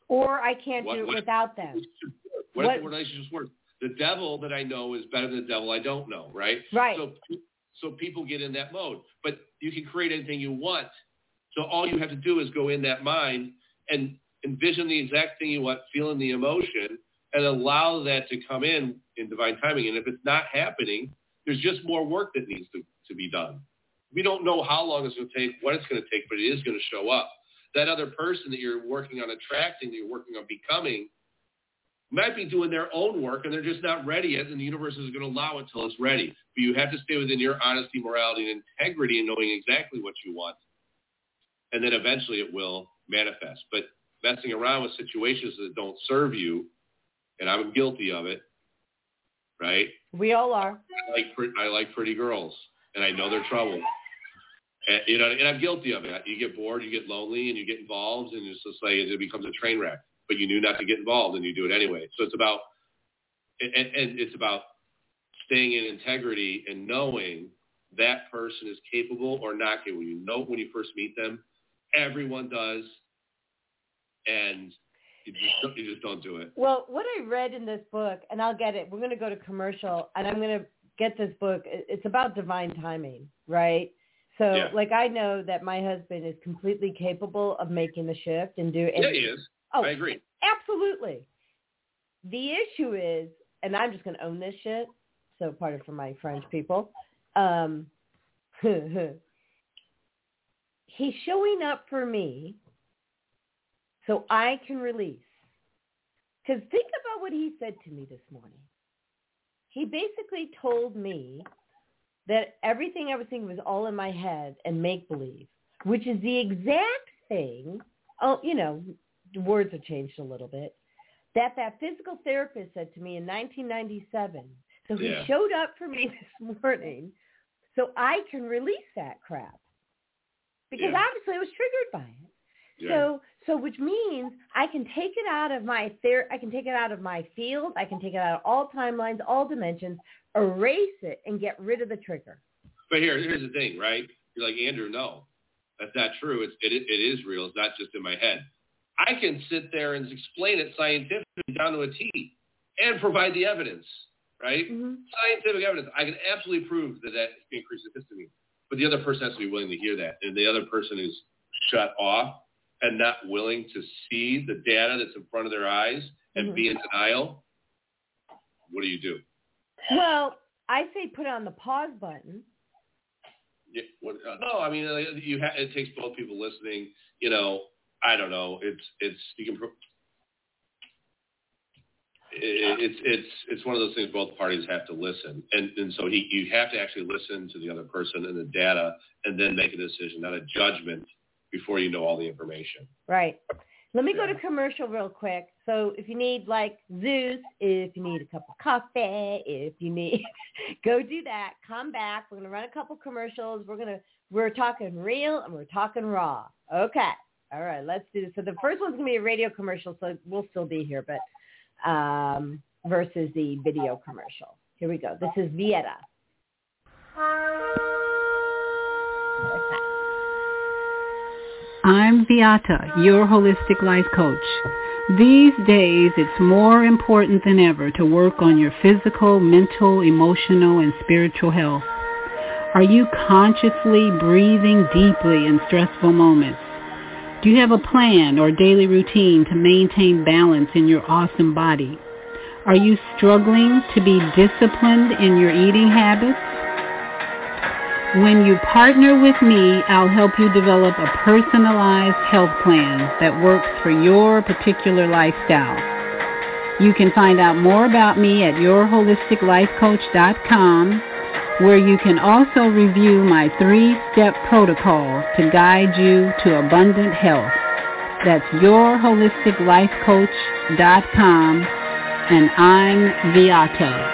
Or I can't what, do it what, without them. What, *laughs* what if the relationship works? the devil that I know is better than the devil I don't know, right? Right. So, so people get in that mode. But you can create anything you want. So all you have to do is go in that mind and envision the exact thing you want, feeling the emotion, and allow that to come in in divine timing. And if it's not happening, there's just more work that needs to, to be done. We don't know how long it's going to take, what it's going to take, but it is going to show up. That other person that you're working on attracting, that you're working on becoming, might be doing their own work and they're just not ready yet and the universe is going to allow it until it's ready. But you have to stay within your honesty, morality, and integrity and knowing exactly what you want. And then eventually it will manifest. But messing around with situations that don't serve you, and I'm guilty of it, right? We all are. I like, I like pretty girls, and I know they're trouble. And, you know, and I'm guilty of it. You get bored, you get lonely, and you get involved, and it's just like it becomes a train wreck but you knew not to get involved and you do it anyway. So it's about, and, and it's about staying in integrity and knowing that person is capable or not capable. You know when you first meet them. Everyone does. And you just, you just don't do it. Well, what I read in this book, and I'll get it. We're going to go to commercial, and I'm going to get this book. It's about divine timing, right? So, yeah. like, I know that my husband is completely capable of making the shift and do. And, yeah, he is. Oh, I agree. Absolutely. The issue is, and I'm just going to own this shit. So pardon for my French people. Um, *laughs* he's showing up for me so I can release. Because think about what he said to me this morning. He basically told me that everything I was thinking was all in my head and make-believe, which is the exact thing, oh, you know, the words have changed a little bit, that that physical therapist said to me in 1997. So he yeah. showed up for me *laughs* this morning so I can release that crap. Because yeah. obviously I was triggered by it. Yeah. So so which means I can take it out of my ther- I can take it out of my field, I can take it out of all timelines, all dimensions, erase it and get rid of the trigger. But here here's the thing, right? You're like Andrew, no. That's not true. It's it, it is real. It's not just in my head. I can sit there and explain it scientifically down to a T and provide the evidence, right? Mm-hmm. Scientific evidence. I can absolutely prove that that increases histamine. But the other person has to be willing to hear that. And the other person is shut off and not willing to see the data that's in front of their eyes and mm-hmm. be in denial, what do you do? Well, I say put on the pause button. Yeah, what, uh, no, I mean, uh, you ha- it takes both people listening. You know, I don't know. It's it's you can. It's it's it's one of those things. Both parties have to listen, and and so he you have to actually listen to the other person and the data, and then make a decision, not a judgment, before you know all the information. Right. Let me yeah. go to commercial real quick. So if you need like Zeus, if you need a cup of coffee, if you need, *laughs* go do that. Come back. We're gonna run a couple commercials. We're gonna we're talking real and we're talking raw. Okay. All right, let's do this. So the first one's going to be a radio commercial, so we'll still be here, but um, versus the video commercial. Here we go. This is Vieta. I'm Viata, your holistic life coach. These days, it's more important than ever to work on your physical, mental, emotional, and spiritual health. Are you consciously breathing deeply in stressful moments? Do you have a plan or daily routine to maintain balance in your awesome body? Are you struggling to be disciplined in your eating habits? When you partner with me, I'll help you develop a personalized health plan that works for your particular lifestyle. You can find out more about me at yourholisticlifecoach.com where you can also review my three-step protocol to guide you to abundant health. That's yourholisticlifecoach.com and I'm Viata.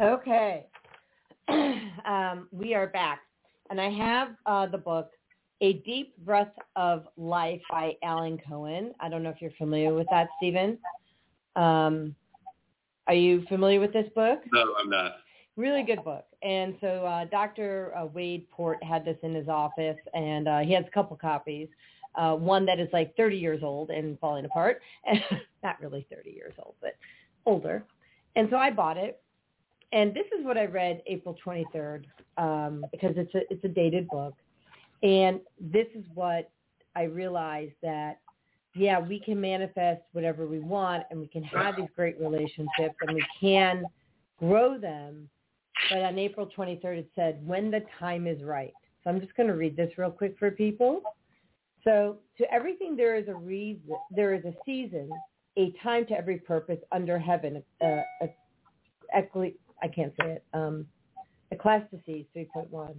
Okay. *clears throat* um, we are back. And I have uh, the book, A Deep Breath of Life by Alan Cohen. I don't know if you're familiar with that, Stephen. Um, are you familiar with this book? No, I'm not. Really good book. And so uh, Dr. Uh, Wade Port had this in his office, and uh, he has a couple copies. Uh, one that is like 30 years old and falling apart. *laughs* Not really 30 years old, but older. And so I bought it and this is what I read April 23rd um, because it's a it's a dated book, and this is what I realized that yeah we can manifest whatever we want and we can have these great relationships and we can grow them, but on April 23rd it said when the time is right. So I'm just going to read this real quick for people. So to everything there is a reason, there is a season, a time to every purpose under heaven. Uh, I can't say it. Um, Ecclesiastes 3.1.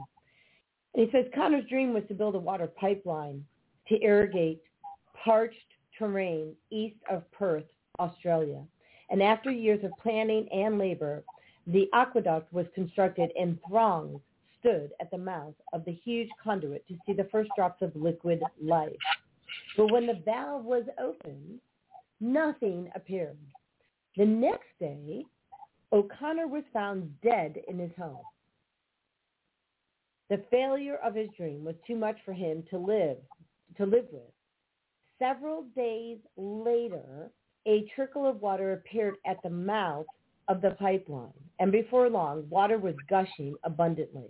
And he says Connor's dream was to build a water pipeline to irrigate parched terrain east of Perth, Australia. And after years of planning and labor, the aqueduct was constructed and throngs stood at the mouth of the huge conduit to see the first drops of liquid life. But when the valve was opened, nothing appeared. The next day, O'Connor was found dead in his home. The failure of his dream was too much for him to live to live with. Several days later, a trickle of water appeared at the mouth of the pipeline, and before long, water was gushing abundantly.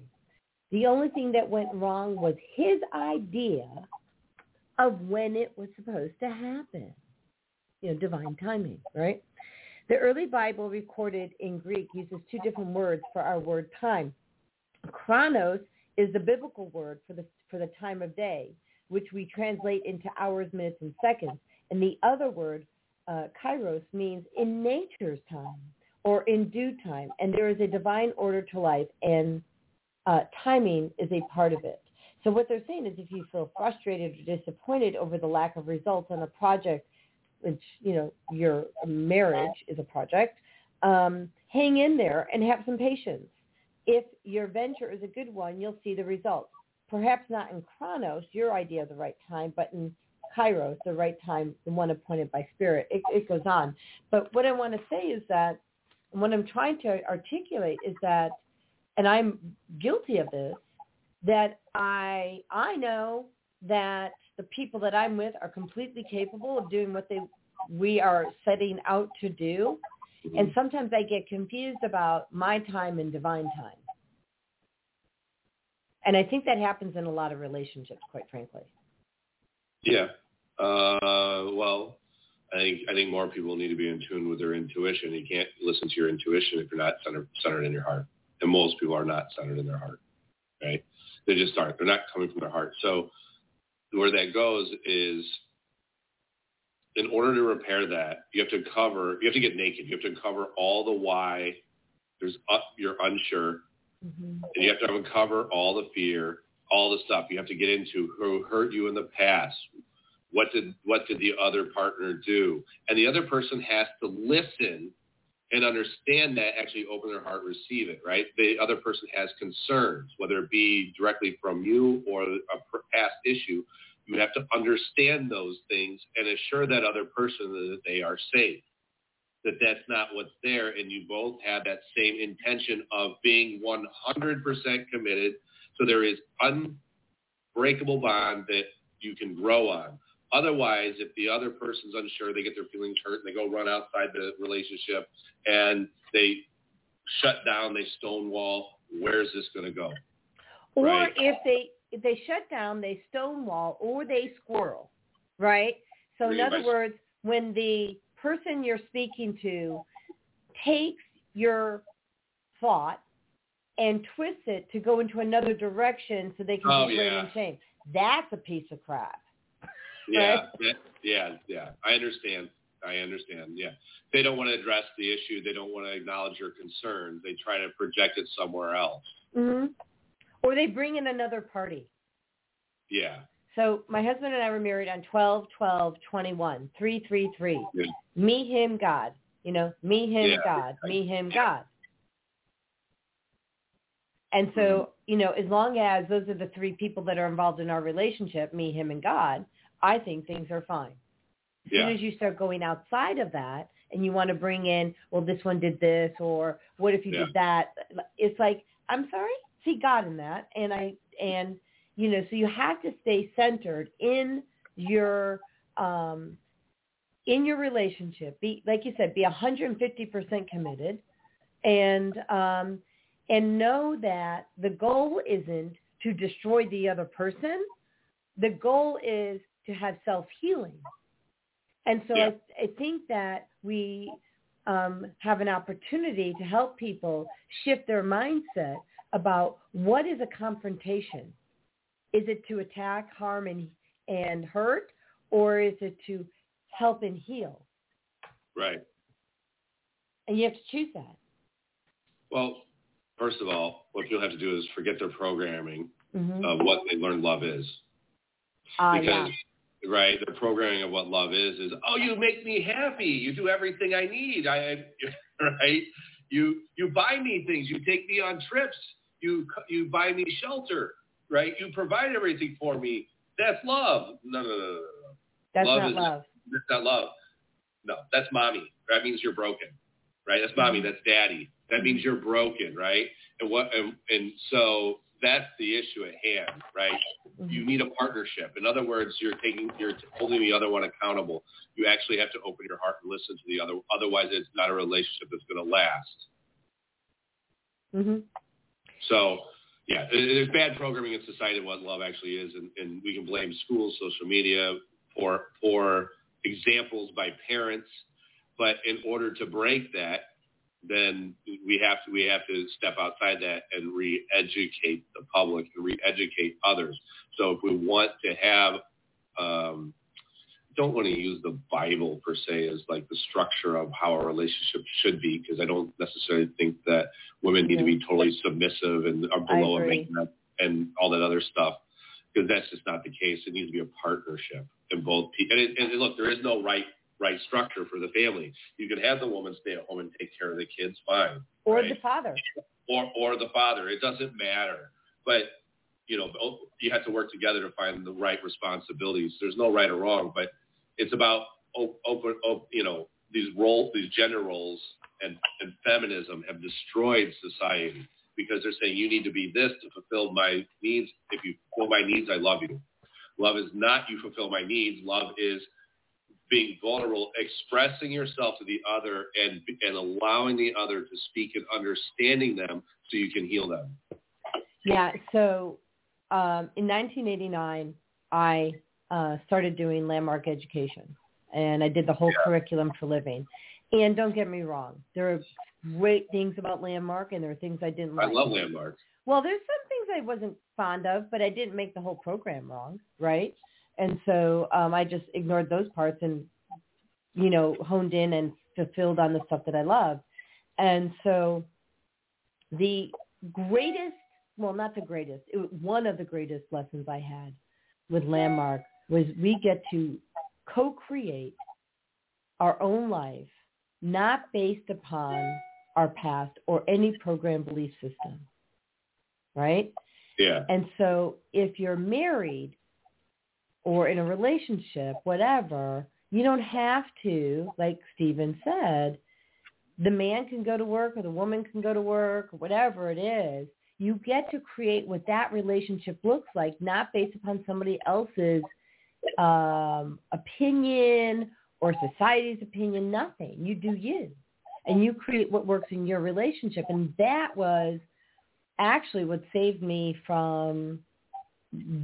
The only thing that went wrong was his idea of when it was supposed to happen. You know, divine timing, right? The early Bible recorded in Greek uses two different words for our word time. Chronos is the biblical word for the, for the time of day, which we translate into hours, minutes, and seconds. And the other word, uh, kairos, means in nature's time or in due time. And there is a divine order to life, and uh, timing is a part of it. So what they're saying is if you feel frustrated or disappointed over the lack of results on a project which you know your marriage is a project, um, hang in there and have some patience. If your venture is a good one, you'll see the results. Perhaps not in Chronos, your idea of the right time, but in Kairos, the right time, the one appointed by Spirit. It, it goes on. But what I want to say is that, what I'm trying to articulate is that, and I'm guilty of this, that I I know that the people that I'm with are completely capable of doing what they we are setting out to do. And sometimes I get confused about my time and divine time. And I think that happens in a lot of relationships, quite frankly. Yeah. Uh, well, I think I think more people need to be in tune with their intuition. You can't listen to your intuition if you're not centered, centered in your heart, and most people are not centered in their heart. Right? They just aren't. They're not coming from their heart. So where that goes is, in order to repair that, you have to cover. You have to get naked. You have to cover all the why. There's uh, you're unsure, mm-hmm. and you have to uncover all the fear, all the stuff you have to get into who hurt you in the past, what did what did the other partner do? And the other person has to listen and understand that, actually open their heart, receive it, right? The other person has concerns, whether it be directly from you or a past issue. You have to understand those things and assure that other person that they are safe, that that's not what's there, and you both have that same intention of being 100% committed. So there is unbreakable bond that you can grow on. Otherwise, if the other person's unsure, they get their feelings hurt, and they go run outside the relationship, and they shut down, they stonewall. Where's this going to go? Or right? if they if they shut down, they stonewall, or they squirrel, right? So in other words, when the person you're speaking to takes your thought and twists it to go into another direction so they can oh, be yeah. shame, that's a piece of crap. Yeah, yeah, yeah. I understand. I understand. Yeah, they don't want to address the issue. They don't want to acknowledge your concern. They try to project it somewhere else. Mm-hmm. Or they bring in another party. Yeah. So my husband and I were married on 12, 12, 21, 333. Yeah. Me, him, God. You know, me, him, yeah. God. Me, him, God. And so, mm-hmm. you know, as long as those are the three people that are involved in our relationship, me, him, and God, I think things are fine. As yeah. soon as you start going outside of that and you want to bring in, well, this one did this or what if you yeah. did that? It's like, I'm sorry, see God in that. And I, and, you know, so you have to stay centered in your, um, in your relationship. Be, like you said, be 150% committed and, um, and know that the goal isn't to destroy the other person. The goal is to have self-healing. And so yeah. I, I think that we um, have an opportunity to help people shift their mindset about what is a confrontation. Is it to attack, harm, and, and hurt, or is it to help and heal? Right. And you have to choose that. Well, first of all, what you'll have to do is forget their programming mm-hmm. of what they learned love is. Uh, because yeah right? The programming of what love is is, oh, you make me happy. You do everything I need. I, *laughs* right? You you buy me things. You take me on trips. You you buy me shelter, right? You provide everything for me. That's love. No, no, no, no. That's love not is, love. That's not love. No, that's mommy. That means you're broken, right? That's mommy. Mm-hmm. That's daddy. That means you're broken, right? And what and, and so that's the issue at hand, right? You need a partnership. In other words, you're taking, you're holding the other one accountable. You actually have to open your heart and listen to the other. Otherwise, it's not a relationship that's going to last. Mm-hmm. So, yeah, there's bad programming in society of what love actually is, and, and we can blame schools, social media, for for examples by parents. But in order to break that, then we have to we have to step outside that and re-educate the public and re-educate others. So if we want to have, um, don't want to use the Bible per se as like the structure of how a relationship should be, because I don't necessarily think that women need to be totally submissive and are below a maintenance and all that other stuff, because that's just not the case. It needs to be a partnership in both people. And, and look, there is no right right structure for the family. You can have the woman stay at home and take care of the kids, fine. Or right? the father. Or or the father. It doesn't matter. But you know, oh, you have to work together to find the right responsibilities. There's no right or wrong, but it's about open, you know, these role, these gender roles and, and feminism have destroyed society. because they're saying you need to be this to fulfill my needs. If you fulfill my needs, I love you. Love is not you fulfill my needs. Love is being vulnerable, expressing yourself to the other and and allowing the other to speak and understanding them so you can heal them. Yeah. So um, in 1989, I uh, started doing landmark education, and I did the whole yeah. curriculum for living. And don't get me wrong, there are great things about landmark, and there are things I didn't like. I love landmark. Well, there's some things I wasn't fond of, but I didn't make the whole program wrong, right? And so um, I just ignored those parts and, you know, honed in and fulfilled on the stuff that I loved. And so the greatest, well, not the greatest, it, one of the greatest lessons I had with Landmark was we get to co-create our own life, not based upon our past or any program belief system, right? Yeah. And so if you're married or in a relationship, whatever, you don't have to, like Stephen said, the man can go to work or the woman can go to work or whatever it is. You get to create what that relationship looks like, not based upon somebody else's um, opinion or society's opinion, nothing. You do you. And you create what works in your relationship. And that was actually what saved me from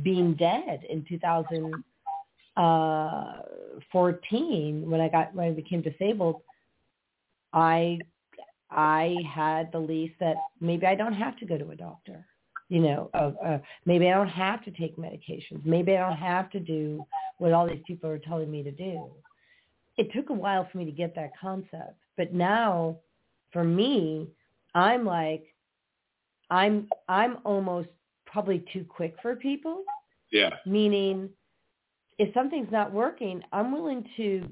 being dead in 2014 uh, when I got when I became disabled. I I had the lease that maybe I don't have to go to a doctor. You know, uh, uh, maybe I don't have to take medications. Maybe I don't have to do what all these people are telling me to do. It took a while for me to get that concept, but now, for me, I'm like, I'm I'm almost probably too quick for people. Yeah. Meaning, if something's not working, I'm willing to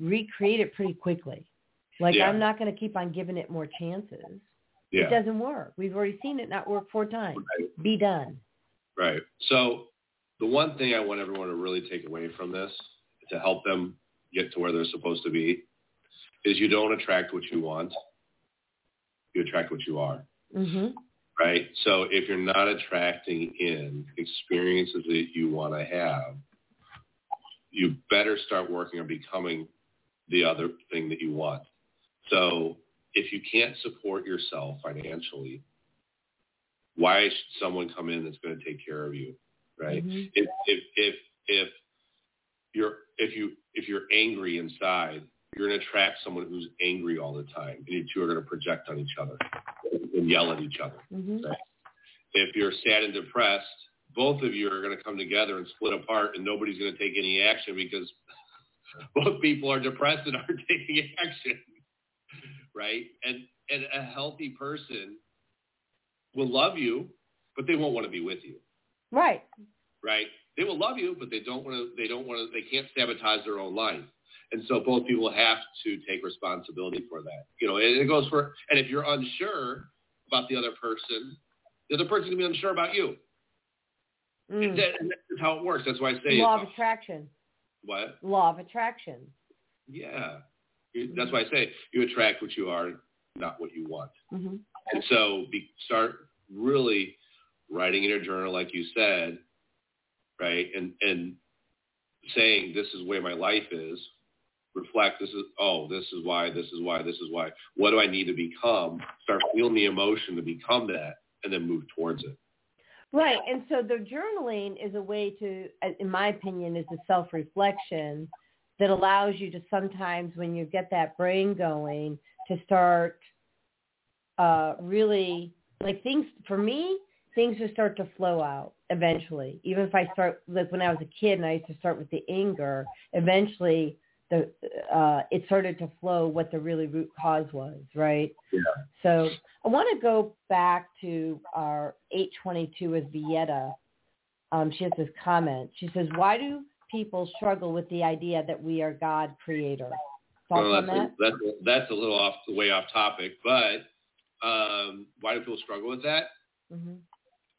recreate it pretty quickly. Like yeah. I'm not going to keep on giving it more chances. Yeah. It doesn't work. We've already seen it not work four times. Right. Be done. Right. So the one thing I want everyone to really take away from this to help them get to where they're supposed to be is you don't attract what you want. You attract what you are. Mm-hmm right? So if you're not attracting in experiences that you want to have, you better start working on becoming the other thing that you want. So if you can't support yourself financially, why should someone come in that's going to take care of you, right? Mm-hmm. If, if if if you're if you if you're angry inside, you're going to attract someone who's angry all the time, and you two are going to project on each other and yell at each other. Mm-hmm. Right? If you're sad and depressed, both of you are going to come together and split apart, and nobody's going to take any action because *laughs* both people are depressed and aren't *laughs* taking action, right? And and a healthy person will love you, but they won't want to be with you. Right. Right. They will love you, but they don't want to. They don't want to. They can't sabotage their own life. And so both people have to take responsibility for that. You know, and it goes for, and if you're unsure about the other person, the other person to be unsure about you. Mm. And, that, and that's how it works. That's why I say law of attraction. What? Law of attraction. Yeah, that's why I say you attract what you are, not what you want. Mm-hmm. And so be, start really writing in your journal, like you said, right, and and saying this is where my life is reflect this is oh this is why this is why this is why. What do i need to become? Start feeling the emotion to become that and then move towards it. Right. And so the journaling is a way to in my opinion is a self-reflection that allows you to sometimes when you get that brain going to start uh, really like things for me things just start to flow out eventually. Even if i start like when i was a kid and i used to start with the anger eventually the uh, it started to flow what the really root cause was, right? Yeah. So I want to go back to our 822 with Vieta. Um, she has this comment. She says, "Why do people struggle with the idea that we are God creator?" Thoughts well, that's on that? A, that's, a, that's a little off the way off topic, but um, why do people struggle with that? Mm-hmm.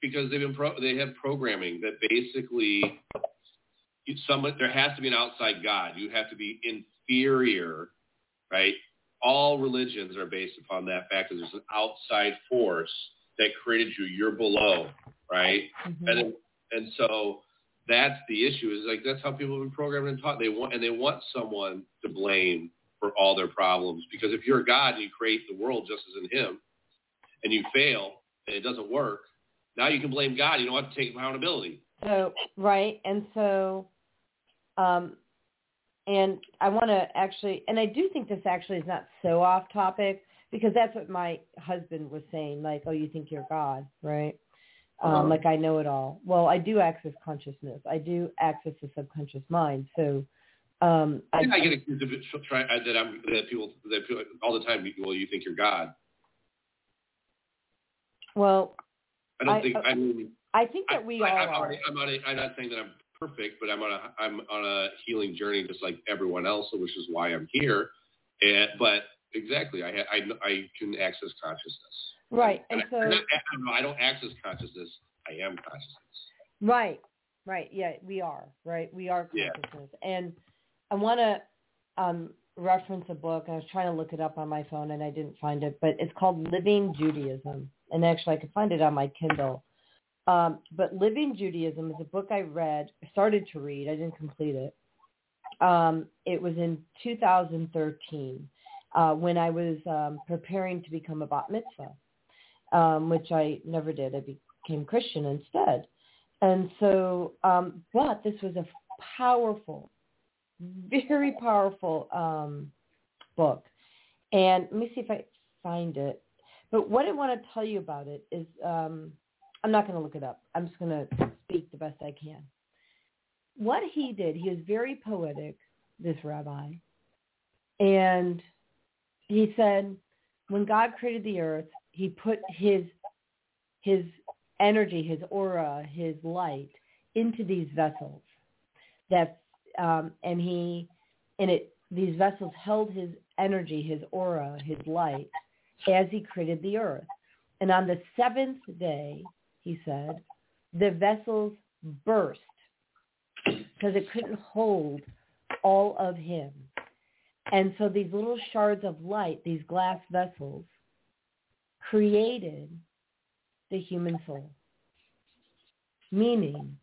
Because they've been pro- they have programming that basically someone there has to be an outside God. You have to be inferior, right? All religions are based upon that fact that there's an outside force that created you. You're below, right? Mhm. And and so that's the issue. Is like that's how people have been programmed and taught. They want and they want someone to blame for all their problems because if you're a God and you create the world just as in Him, and you fail and it doesn't work, now you can blame God. You don't have to take accountability. So right, and so, um, and I want to actually, and I do think this actually is not so off topic because that's what my husband was saying. Like, oh, you think you're God, right? Um, Uh-huh. like I know it all. Well, I do access consciousness. I do access the subconscious mind. So, um, I, think I, get accused of it, try, I- that I'm that people that people all the time. Well, you think you're God. well, I don't I- think. uh, I mean, I think that we I, all I'm, are. already, I'm a, I'm not saying that I'm perfect, but I'm on a I'm on a healing journey just like everyone else, which is why I'm here. And but exactly, I I I can access consciousness. Right, And, and so I, I, don't I don't access consciousness. I am consciousness. Right, right. Yeah, we are, right? We are Yeah. consciousness. And I want to um, reference a book. I was trying to look it up on my phone and I didn't find it, but it's called Living Judaism. And actually I could find it on my Kindle. Um, but Living Judaism is a book I read, started to read. I didn't complete it. Um, it was in 2013 uh, when I was um, preparing to become a bat mitzvah, um, which I never did. I became Christian instead. And so, um, but this was a powerful, very powerful um, book. And let me see if I find it. But what I want to tell you about it is, um, I'm not going to look it up. I'm just going to speak the best I can. What he did, he was very poetic, this rabbi. And he said, when God created the earth, he put his his energy, his aura, his light into these vessels. That um, and he and it these vessels held his energy, his aura, his light as he created the earth. And on the seventh day, he said, the vessels burst because it couldn't hold all of him. And so these little shards of light, these glass vessels, created the human soul. Meaning,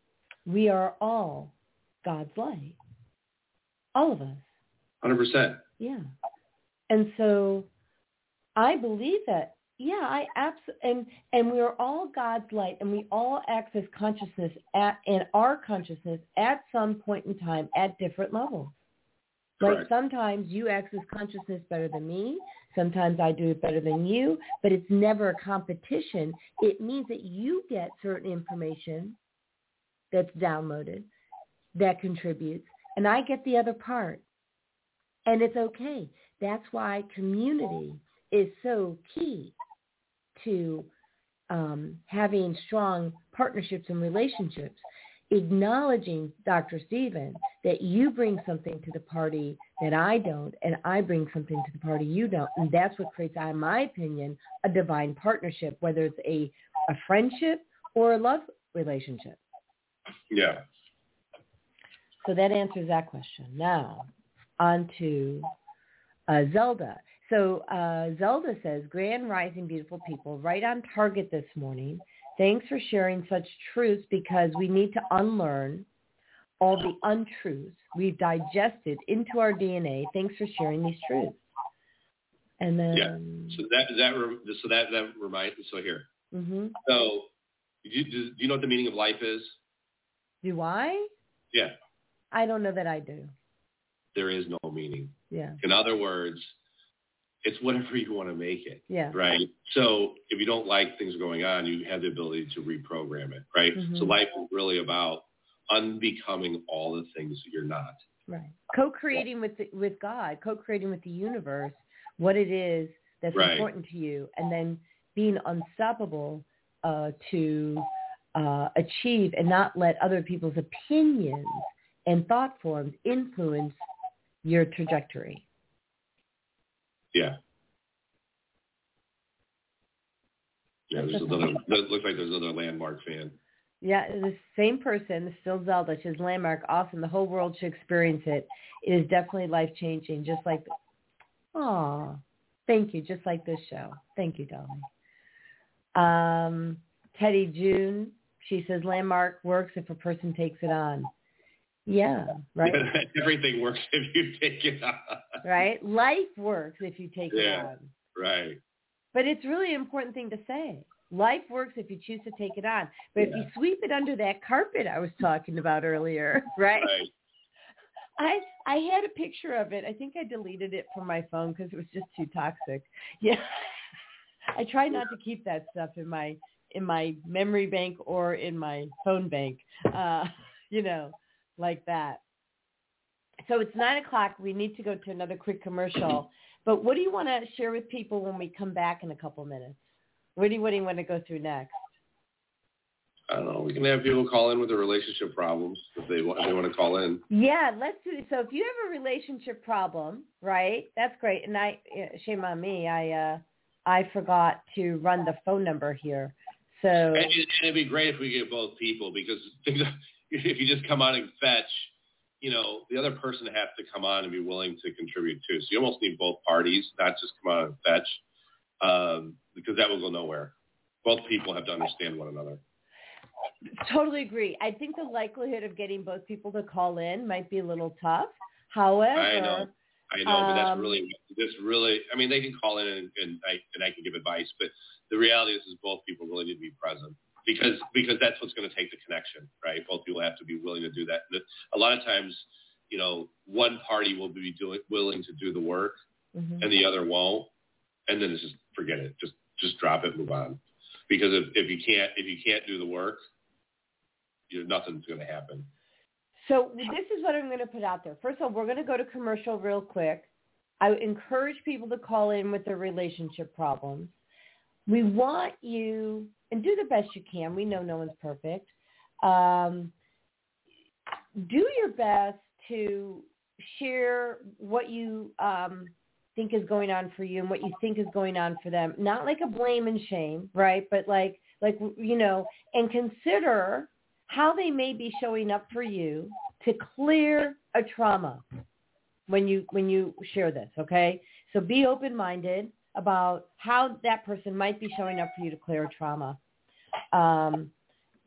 we are all God's light. All of us. Hundred percent. Yeah. And so I believe that, yeah, I absolutely, and, and we are all God's light and we all access consciousness at, and our consciousness at some point in time at different levels. Like sometimes you access consciousness better than me. Sometimes I do it better than you, but it's never a competition. It means that you get certain information that's downloaded that contributes, and I get the other part. And it's okay. That's why community is so key to um, having strong partnerships and relationships. Acknowledging, Dr. Stephen, that you bring something to the party that I don't, and I bring something to the party you don't. And that's what creates, in my opinion, a divine partnership, whether it's a, a friendship or a love relationship. Yeah. So that answers that question. Now, on to uh, Zelda. So uh, Zelda says, Grand Rising Beautiful People, right on target this morning. Thanks for sharing such truths because we need to unlearn all the untruths we've digested into our DNA. Thanks for sharing these truths. And then, Yeah. So that that so that that reminds me. so here. hmm So do you, do you know what the meaning of life is? do I? Yeah. I don't know that I do. There is no meaning. Yeah. In other words, it's whatever you want to make it. Yeah. Right. So if you don't like things going on, you have the ability to reprogram it. Right. Mhm. So life is really about unbecoming all the things that you're not. Right. Co-creating with the, with God, co-creating with the universe, what it is that's Right. important to you, and then being unstoppable uh, to uh, achieve and not let other people's opinions and thought forms influence your trajectory. Yeah. Yeah, there's another. It looks like there's another landmark fan. Yeah, the same person, still Zelda. She's landmark, awesome. The whole world should experience it. It is definitely life changing, just like. Aw, thank you. Just like this show. Thank you, darling. Um, Teddy June, she says landmark works if a person takes it on. Yeah, right. *laughs* Everything works if you take it on. Right. Life works if you take Yeah. it on. Right. But it's really an important thing to say. Life works if you choose to take it on. But if you sweep it under that carpet I was talking about earlier, *laughs* right? Right. *laughs* I I had a picture of it. I think I deleted it from my phone because it was just too toxic. Yeah. I try not to keep that stuff in my in my memory bank or in my phone bank. Uh, you know, like that. So it's nine o'clock. We need to go to another quick commercial. *clears throat* But what do you want to share with people when we come back in a couple minutes? What do you, what do you want to go through next? I don't know. We can have people call in with their relationship problems if they want, if they want to call in. Yeah, let's do it. So if you have a relationship problem, right? That's great. And I, shame on me, I, uh, I forgot to run the phone number here. So And, and it'd be great if we get both people because *laughs* things, if you just come on and fetch, you know, the other person has to come on and be willing to contribute too. So you almost need both parties, not just come on and fetch, um, because that will go nowhere. Both people have to understand one another. totally agree. I think the likelihood of getting both people to call in might be a little tough. However, I know. I know, but that's Um, really, this really, I mean, they can call in and, and I, and I can give advice, but the reality is, is both people really need to be present because, because that's what's going to take the connection, right? Both people have to be willing to do that. A lot of times, you know, one party will be doing, willing to do the work Mhm. and the other won't. And then it's just, forget it. Just, just drop it, move on. Because if, if you can't, if you can't do the work, you know, nothing's going to happen. So this is what I'm going to put out there. First of all, we're going to go to commercial real quick. I encourage people to call in with their relationship problems. We want you, and do the best you can. We know no one's perfect. Um, do your best to share what you um, think is going on for you and what you think is going on for them. Not like a blame and shame, right? But like, like you know, and consider how they may be showing up for you to clear a trauma when you when you share this okay so be open minded about how that person might be showing up for you to clear a trauma. Um,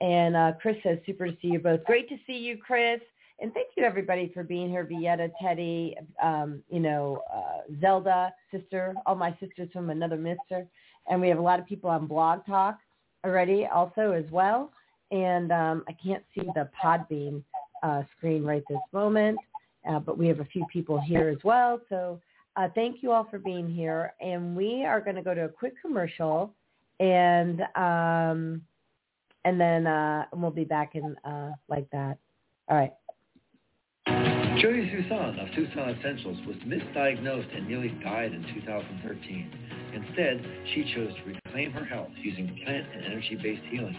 and uh, chris says super to see you both. Great to see you chris. And thank you everybody for being here. Vieta teddy um, you know uh, zelda sister. All my sisters from another mister. And we have a lot of people on blog talk already also as well. And um, I can't see the Podbean uh, screen right this moment, uh, but we have a few people here as well. So uh, thank you all for being here, and we are going to go to a quick commercial, and um, and then uh, we'll be back in uh, like that. All right. Jodi Suson of Suson Essentials was misdiagnosed and nearly died in 2013. Instead, she chose to reclaim her health using plant and energy-based healing.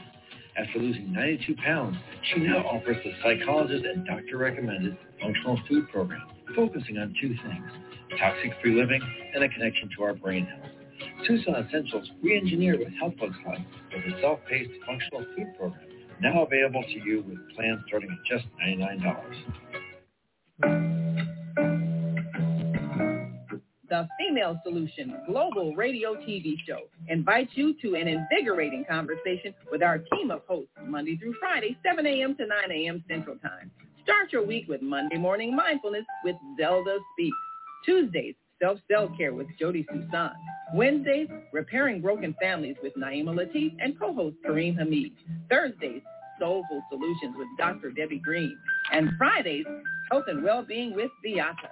After losing 92 pounds, she now offers the psychologist and doctor-recommended functional food program, focusing on two things, toxic-free living and a connection to our brain health. Suson Essentials re-engineered with Health Bugs Hub with a self-paced functional food program, now available to you with plans starting at just $99. The Female Solution Global Radio TV Show invites you to an invigorating conversation with our team of hosts Monday through Friday, 7 a.m. to 9 a.m. Central Time. Start your week with Monday Morning Mindfulness with Zelda Speaks. Tuesdays, Self-Cell-Care with Jodi Suson. Wednesdays, Repairing Broken Families with Naima Latif and co-host Kareem Hamid. Thursdays, Soulful Solutions with Dr. Debbie Green. And Fridays, Health and Well-Being with Beata.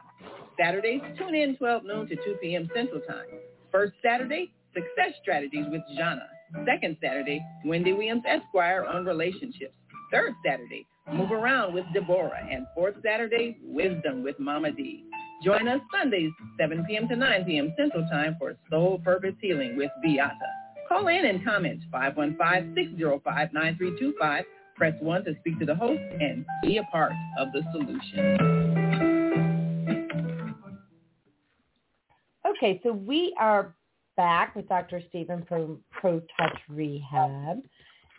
Saturdays, tune in 12 noon to 2 p.m. Central Time. First Saturday, Success Strategies with Jana. Second Saturday, Wendy Williams Esquire on Relationships. Third Saturday, Move Around with Deborah. And fourth Saturday, Wisdom with Mama D. Join us Sundays, 7 p.m. to 9 p.m. Central Time for Soul Purpose Healing with Beata. Call in and comment 515-605-9325. Press 1 to speak to the host and be a part of the solution. Okay, so we are back with Dr. Stephen from Pro Touch Rehab,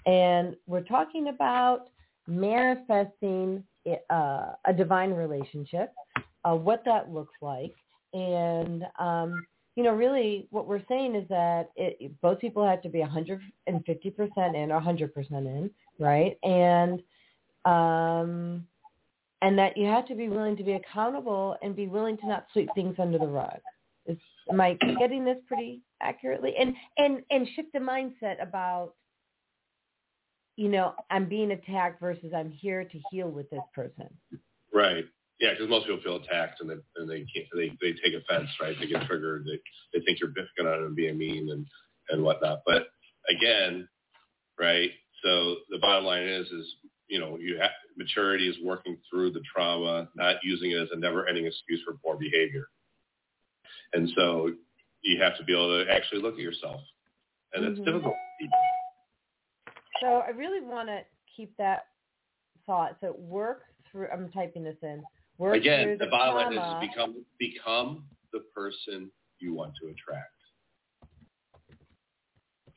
and we're talking about manifesting uh, a divine relationship, uh, what that looks like, and um, you know, really what we're saying is that it, both people have to be 150% in or 100% in, right? And um, and that you have to be willing to be accountable and be willing to not sweep things under the rug. Is, am I getting this pretty accurately? And and and shift the mindset about, you know, I'm being attacked versus I'm here to heal with this person. Right. Yeah, because most people feel attacked and they and they can't they they take offense, right? They get triggered. They they think you're picking on them and being mean and and whatnot. But again, right? So the bottom line is is you know you have maturity is working through the trauma, not using it as a never-ending excuse for poor behavior. And so you have to be able to actually look at yourself, and it's mm-hmm. difficult. So I really want to keep that thought. So work through. I'm typing this in. Work Again, the, the bottom line is become become the person you want to attract.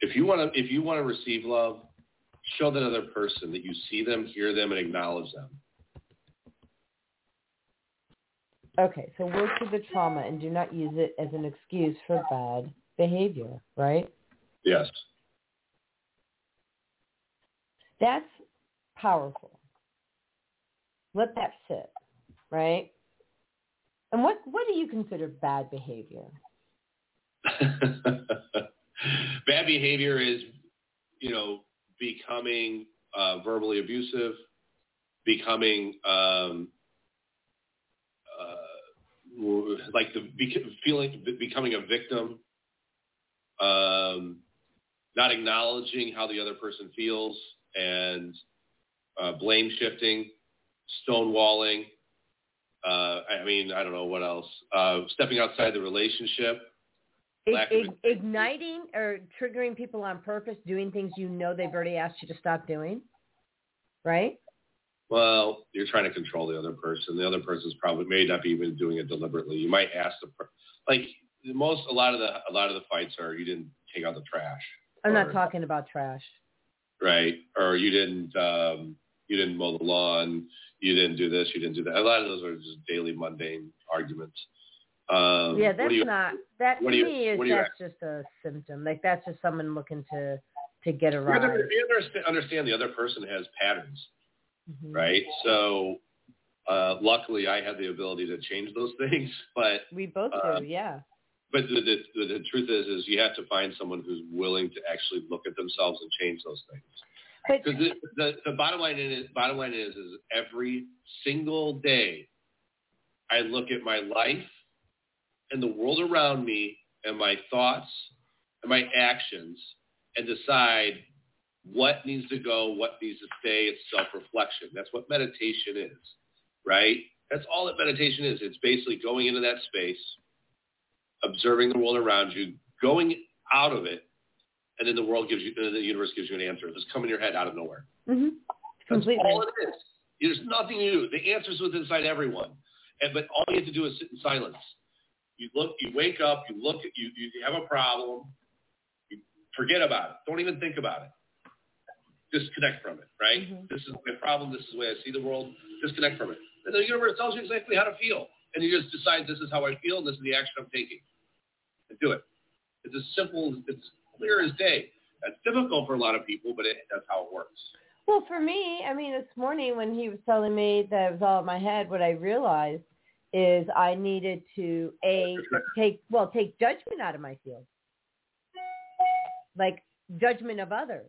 If you want to if you want to receive love, show that other person that you see them, hear them, and acknowledge them. Okay, so work through the trauma and do not use it as an excuse for bad behavior, right? Yes. That's powerful. Let that sit right? And what what do you consider bad behavior? *laughs* bad behavior is, you know, becoming uh, verbally abusive, becoming um, uh, like the feeling becoming a victim, um, not acknowledging how the other person feels, and uh, blame shifting, stonewalling, uh, I mean, I don't know what else. Uh, stepping outside the relationship. igniting or triggering people on purpose, doing things you know they've already asked you to stop doing, right? Well, you're trying to control the other person. The other person's probably may not be even doing it deliberately. You might ask the per- like most a lot of the a lot of the fights are you didn't take out the trash. I'm or, not talking about trash. Right, or you didn't um, you didn't mow the lawn you didn't do this, you didn't do that. A lot of those are just daily mundane arguments. Um, yeah, that's you, not that to you, me is that's just a symptom. Like that's just someone looking to to get around. You understand the other person has patterns, mm-hmm. right? So uh, luckily, I had the ability to change those *laughs* things. But we both do, yeah. But the, the, the truth is, is you have to find someone who's willing to actually look at themselves and change those things. Because the, the, the bottom line is bottom line is is every single day I look at my life and the world around me and my thoughts and my actions and decide what needs to go, what needs to stay. It's self-reflection. That's what meditation is, right? That's all that meditation is. It's basically going into that space, observing the world around you, going out of it, and then the world gives you, the universe gives you an answer. It's come in your head out of nowhere. Mm-hmm. Completely. That's all it is. There's nothing do. The answer's within inside everyone. And, but all you have to do is sit in silence. You look, you wake up, you look, at, you, you have a problem, you forget about it. Don't even think about it. Disconnect from it, right? Mm-hmm. This is my problem. This is the way I see the world. Disconnect from it. And the universe tells you exactly how to feel. And you just decide this is how I feel and this is the action I'm taking. And do it. It's as simple, it's clear as day. That's difficult for a lot of people, but it, that's how it works. Well, for me, I mean, this morning when he was telling me that it was all in my head, what I realized is I needed to a take well take judgment out of my field, like judgment of others.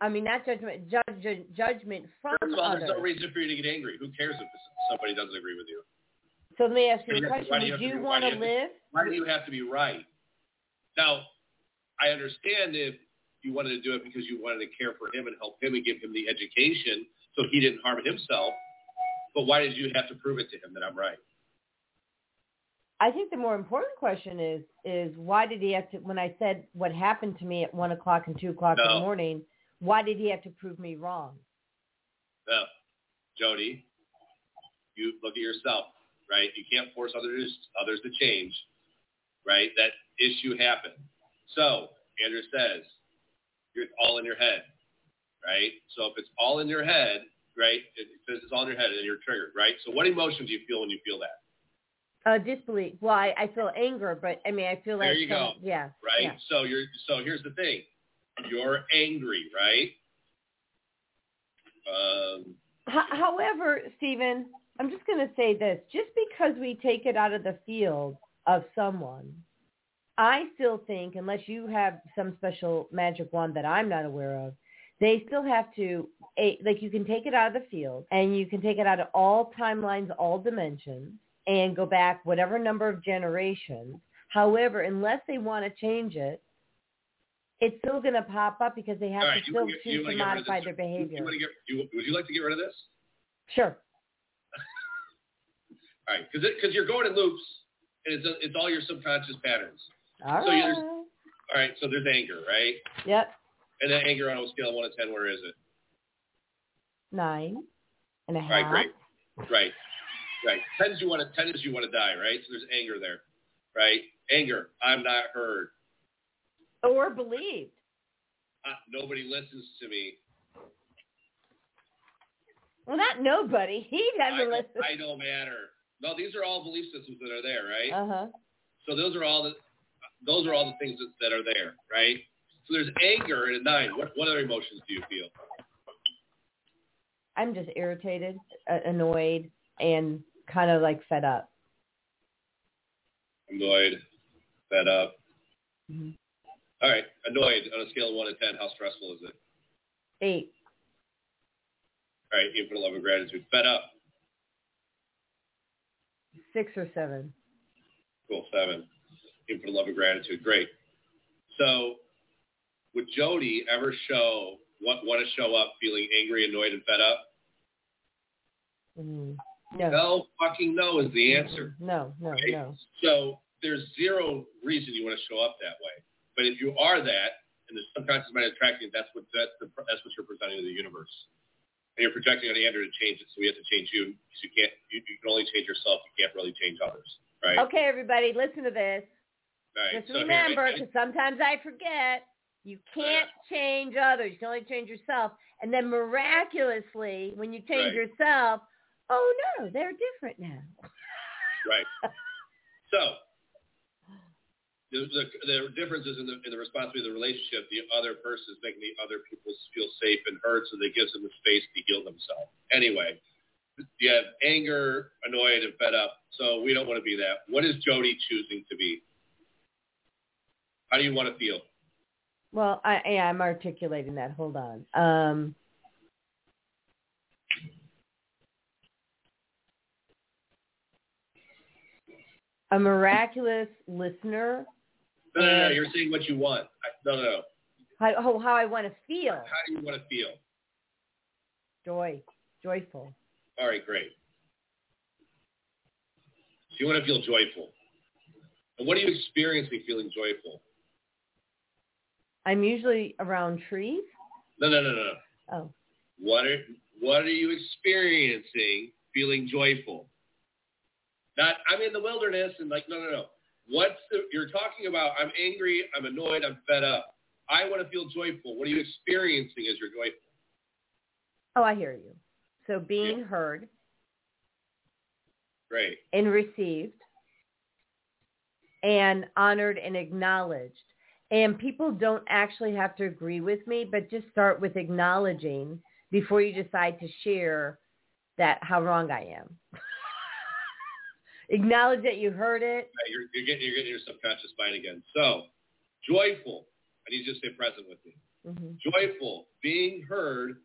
I mean, not judgment, judge, judgment from First of all, others. there's no reason for you to get angry. Who cares if somebody doesn't agree with you? So let me ask you a question. Do you, you want to live? Why do you have to be right? Now, I understand if you wanted to do it because you wanted to care for him and help him and give him the education so he didn't harm himself. But why did you have to prove it to him that I'm right? I think the more important question is is why did he have to? When I said what happened to me at one o'clock and two o'clock no. in the morning, why did he have to prove me wrong? No, Jodi, you look at yourself, right? You can't force others others to change, right? That issue happened. So Andrew says, it's all in your head, right? So if it's all in your head, right, it says it's all in your head and you're triggered, right? So what emotion do you feel when you feel that? Uh, disbelief. Well, I, I feel anger, but I mean, I feel like There you some- go. Yeah. right? Yeah. So you're so here's the thing. You're angry, right? Um, H- however, Stephen, I'm just going to say this: just because we take it out of the field of someone, I still think, unless you have some special magic wand that I'm not aware of, they still have to a- like you can take it out of the field and you can take it out of all timelines, all dimensions, and go back whatever number of generations. However, unless they want to change it, it's still going to pop up because they have all to still get- choose to get rid of modify their behavior. You, get? You, would you like to get rid of this? Sure. *laughs* All right, because you're going in loops, and it's it's all your subconscious patterns. All So right. there's- All right, so there's anger, right? Yep. And then anger on a scale of one to ten, where is it? Nine and a All right, great. Right, right. Ten is you want to ten is you want to die, right? So there's anger there, right? Anger. I'm not heard. Or believed. Uh, nobody listens to me. Well, not nobody. He I doesn't don't, listen. I don't matter. No, these are all belief systems that are there, right? Uh huh. So those are all the those are all the things that, that are there, right? So there's anger in a nine. What what other emotions do you feel? I'm just irritated, annoyed, and kind of like fed up. Annoyed, fed up. Mhm. All right, annoyed on a scale of one to ten. How stressful is it? Eight. All right, infinite love and gratitude. Fed up. Six or seven. Cool. Seven. Infinite love and gratitude. Great. So, would Jodi ever show what want to show up feeling angry, annoyed, and fed up? Mm. No. No, fucking no is the answer. No, no, Right? no. So there's zero reason you want to show up that way. But if you are that, and the subconscious mind is tracking, it, that's what that's the that's what you're presenting to the universe. And you're projecting on Andrew to change it, so we have to change you because you can't. You, you can only change yourself. You can't really change others, right? Okay, everybody, listen to this. Right. Just So remember, because sometimes I forget, you *laughs* can't change others. You can only change yourself. And then miraculously, when you change Right. yourself, oh no, they're different now. Right. *laughs* So the, the, the difference is in the, in the responsibility of the relationship. The other person is making the other people feel safe and heard, so they gives them the space to heal themselves. Anyway, you have anger, annoyed, and fed up. So we don't want to be that. What is Jodi choosing to be? How do you want to feel? Well, I, yeah, I'm articulating that. Hold on. Um, a miraculous listener. No, no, no. You're saying what you want. I, no, no, no. How, how, how I want to feel. How do you want to feel? Joy, joyful. All right, great. So you want to feel joyful. And what are you experiencing feeling joyful? I'm usually around trees. No, no, no, no. Oh, What are what are you experiencing feeling joyful? Not I'm in the wilderness and like no no no. What's the you're talking about I'm angry, I'm annoyed, I'm fed up. I want to feel joyful. What are you experiencing as you're joyful? oh, I hear you. So being heard Great. and received and honored and acknowledged. And people don't actually have to agree with me, but just start with acknowledging before you decide to share that how wrong I am. *laughs* Acknowledge that you heard it. Right, You're, you're getting you're getting your subconscious mind again. So joyful. I need you to stay present with me. hmm Joyful, being heard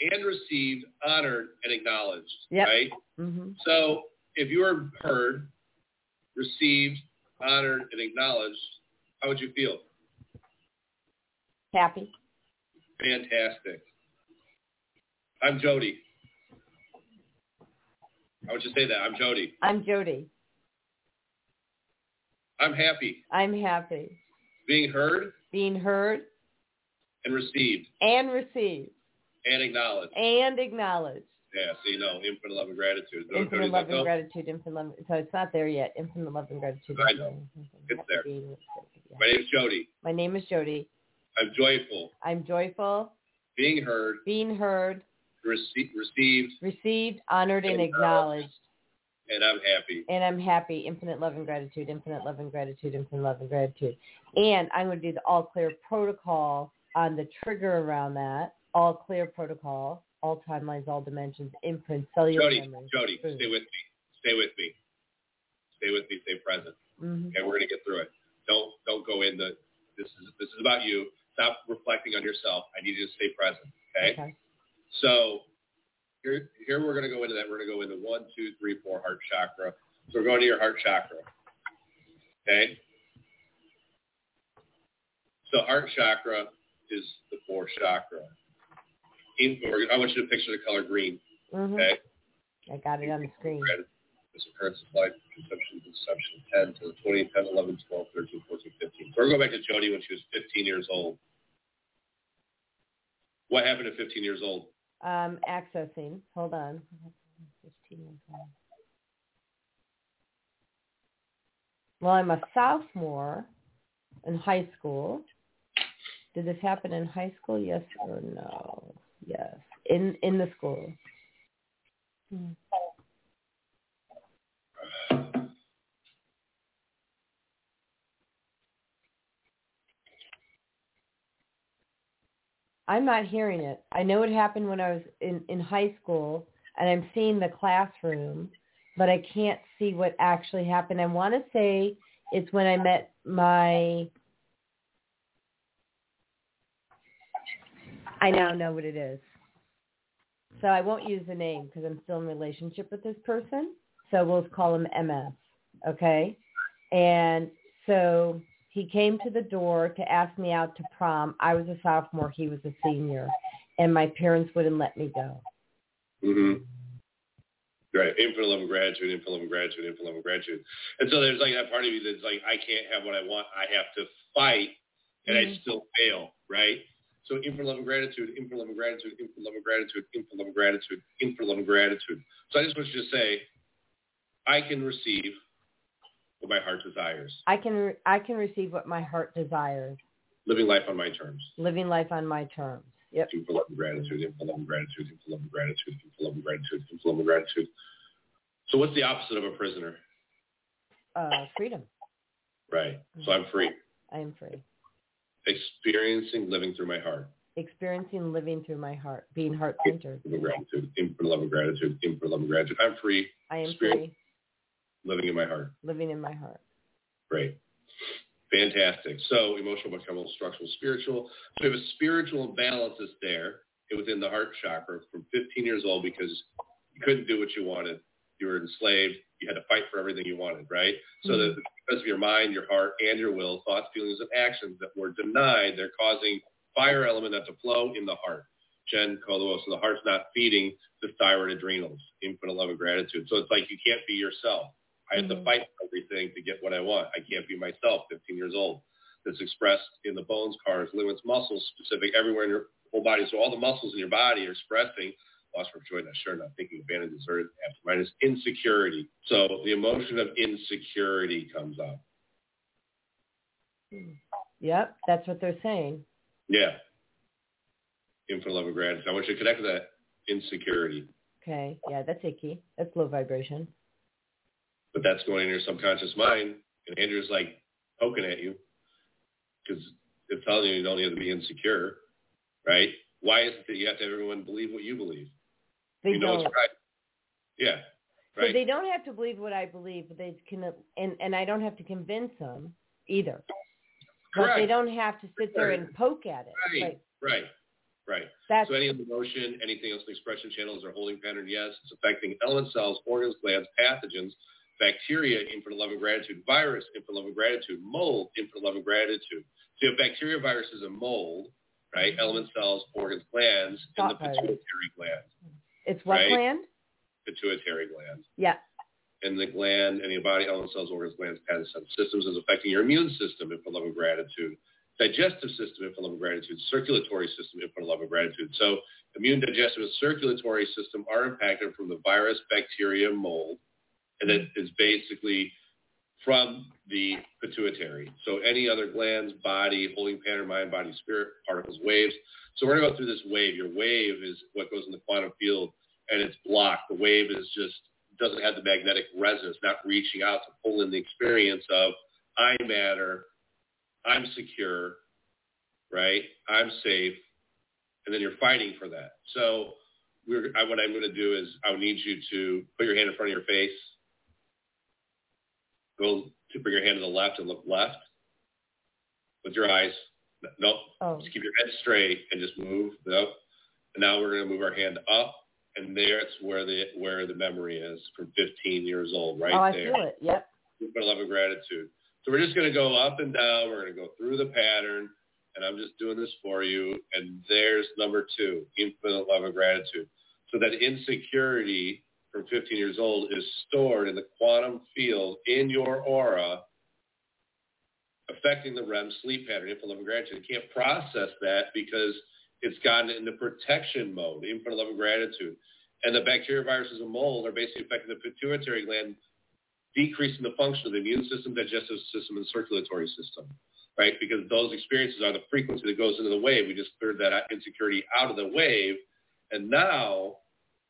and received, honored, and acknowledged. Yep. Right? hmm So if you are heard, received, honored, and acknowledged, how would you feel? Happy. Fantastic. I'm Jodi. How would you say that? I'm Jodi. I'm Jodi. I'm happy. I'm happy. Being heard Being heard and received and received and acknowledged. and acknowledged. Yeah, so you know, infinite love and gratitude. Those- Infinite love and those- gratitude, infinite love. So it's not there yet. Infinite love and gratitude. I know. It's there. My name's Jodi. My name is Jodi. I'm joyful. I'm joyful, Being heard, being heard, rece- received, received, honored, and acknowledged. and I'm happy. And I'm happy. Infinite love and gratitude, infinite love and gratitude, infinite love and gratitude. And I'm going to do the all clear protocol on the trigger around that. All clear protocol, all timelines, all dimensions, imprints, cellular Jodi, memories. Jodi, stay with me. Stay with me. Stay with me. Stay present. Mhm. Okay, we're gonna get through it. Don't don't go into this is this is about you. Stop reflecting on yourself. I need you to stay present. Okay. Okay. So here here we're gonna go into that. We're gonna go into one, two, three, four heart chakra. So we're going to your heart chakra. Okay. So heart chakra is the fourth chakra. I want you to picture the color green. Mhm. Okay. I got it on the screen. This occurrence is life, conception, conception, 10 to 20, 10, 11, 12, 13, 14, 15. So we're going back to Jody when she was 15 years old. What happened at 15 years old? Um, accessing. Hold on. 15 years old. Well, I'm a sophomore in high school. Did this happen in high school? Yes or no? Yes. In in the school. Hmm. I'm not hearing it. I know it happened when I was in, in high school and I'm seeing the classroom, but I can't see what actually happened. I want to say it's when I met my I now know what it is. So I won't use the name because I'm still in relationship with this person. So we'll call him MS. Okay. And so he came to the door to ask me out to prom. I was a sophomore. He was a senior. And my parents wouldn't let me go. Mm-hmm. Right. Love and gratitude, infinite love and gratitude, infinite love and. And so there's like that part of you that's like, I can't have what I want. I have to fight and I Mhm. still fail. Right. So infinite love and gratitude, infinite love and gratitude, infinite love and gratitude, infinite love and gratitude, infinite love and gratitude. So I just want you to say, I can receive what my heart desires, I can I can receive what my heart desires, living life on my terms. living life on my terms. Yep. Infinite love and gratitude, infinite love and gratitude, infinite love and gratitude, infinite love and gratitude, infinite love and gratitude. So what's the opposite of a prisoner? Uh, freedom. Right. So I'm free. I am free. Experiencing living through my heart. Experiencing living through my heart, being heart centered. Love and gratitude, infinite love and gratitude, infinite love and gratitude. I'm free, I am free, living in my heart. living in my heart. Great. Fantastic. So emotional, chemical, structural, spiritual. So we have a spiritual imbalance that's there within the heart chakra from 15 years old because you couldn't do what you wanted. You were enslaved. You had to fight for everything you wanted, right? So that because of your mind, your heart, and your will, thoughts, feelings, and actions that were denied, they're causing fire element not to flow in the heart. Jen Colowo. So the heart's not feeding the thyroid adrenals, infinite love and gratitude. So it's like you can't be yourself. I have to Mhm. fight for everything to get what I want. I can't be myself, 15 years old. That's expressed in the bones, cars, ligaments, muscles, specific everywhere in your whole body. So all the muscles in your body are expressing loss for joy, not sure, not thinking, abandoned, deserted, absent-minded, insecurity. So the emotion of insecurity comes up. Hmm. Yep, that's what they're saying. Yeah. Infinite love and gratitude. I want you to connect with that insecurity. Okay, yeah, that's icky. That's low vibration. But that's going in your subconscious mind. And Andrew's like poking at you because it's telling you you don't need to be insecure, right? Why is it that you have to have everyone believe what you believe? They you know don't. right. Yeah. So they don't have to believe what I believe, but they can, and and I don't have to convince them either. Correct. But they don't have to sit there and poke at it. Right. Like Right. Right. that's So any emotion, anything else in the expression channels or holding pattern, yes, it's affecting element cells, organs, glands, pathogens, bacteria, infinite love and gratitude, virus, infinite love and gratitude, mold, infinite love and gratitude. So you have bacteria, viruses, and mold, right? Mm-hmm. Element cells, organs, glands, and the Thought pituitary gland, it's what right. gland? pituitary gland. Yeah. And the gland and your body, element cells, organs, glands, pathogens, systems is affecting your immune system, infinite love and gratitude, digestive system, infinite love and gratitude, circulatory system, infinite love and gratitude. So immune, digestive, and circulatory system are impacted from the virus, bacteria, mold, and it is basically from the pituitary. So any other glands, body, holding pattern, mind, body, spirit, particles, waves. So we're going to go through this wave. Your wave is what goes in the quantum field, and it's blocked. The wave is just doesn't have the magnetic resonance, not reaching out to pull in the experience of I matter, I'm secure, right? I'm safe, and then you're fighting for that. So we're, I, what I'm going to do is I need you to put your hand in front of your face, go to bring your hand to the left and look left with your eyes. Nope. Oh. Just keep your head straight and just move. Nope. And now we're going to move our hand up, and there's where the where the memory is from 15 years old, right oh, I there. feel it. Yep. Infinite love and gratitude. So we're just going to go up and down. We're going to go through the pattern, and I'm just doing this for you. And there's number two, infinite love and gratitude. So that insecurity from 15 years old is stored in the quantum field in your aura affecting the REM sleep pattern, infinite love and gratitude. You can't process that because it's gotten into protection mode, infinite love and gratitude. And the bacteria, viruses, and mold are basically affecting the pituitary gland, decreasing the function of the immune system, digestive system, and circulatory system, right? Because those experiences are the frequency that goes into the wave. We just cleared that insecurity out of the wave. And now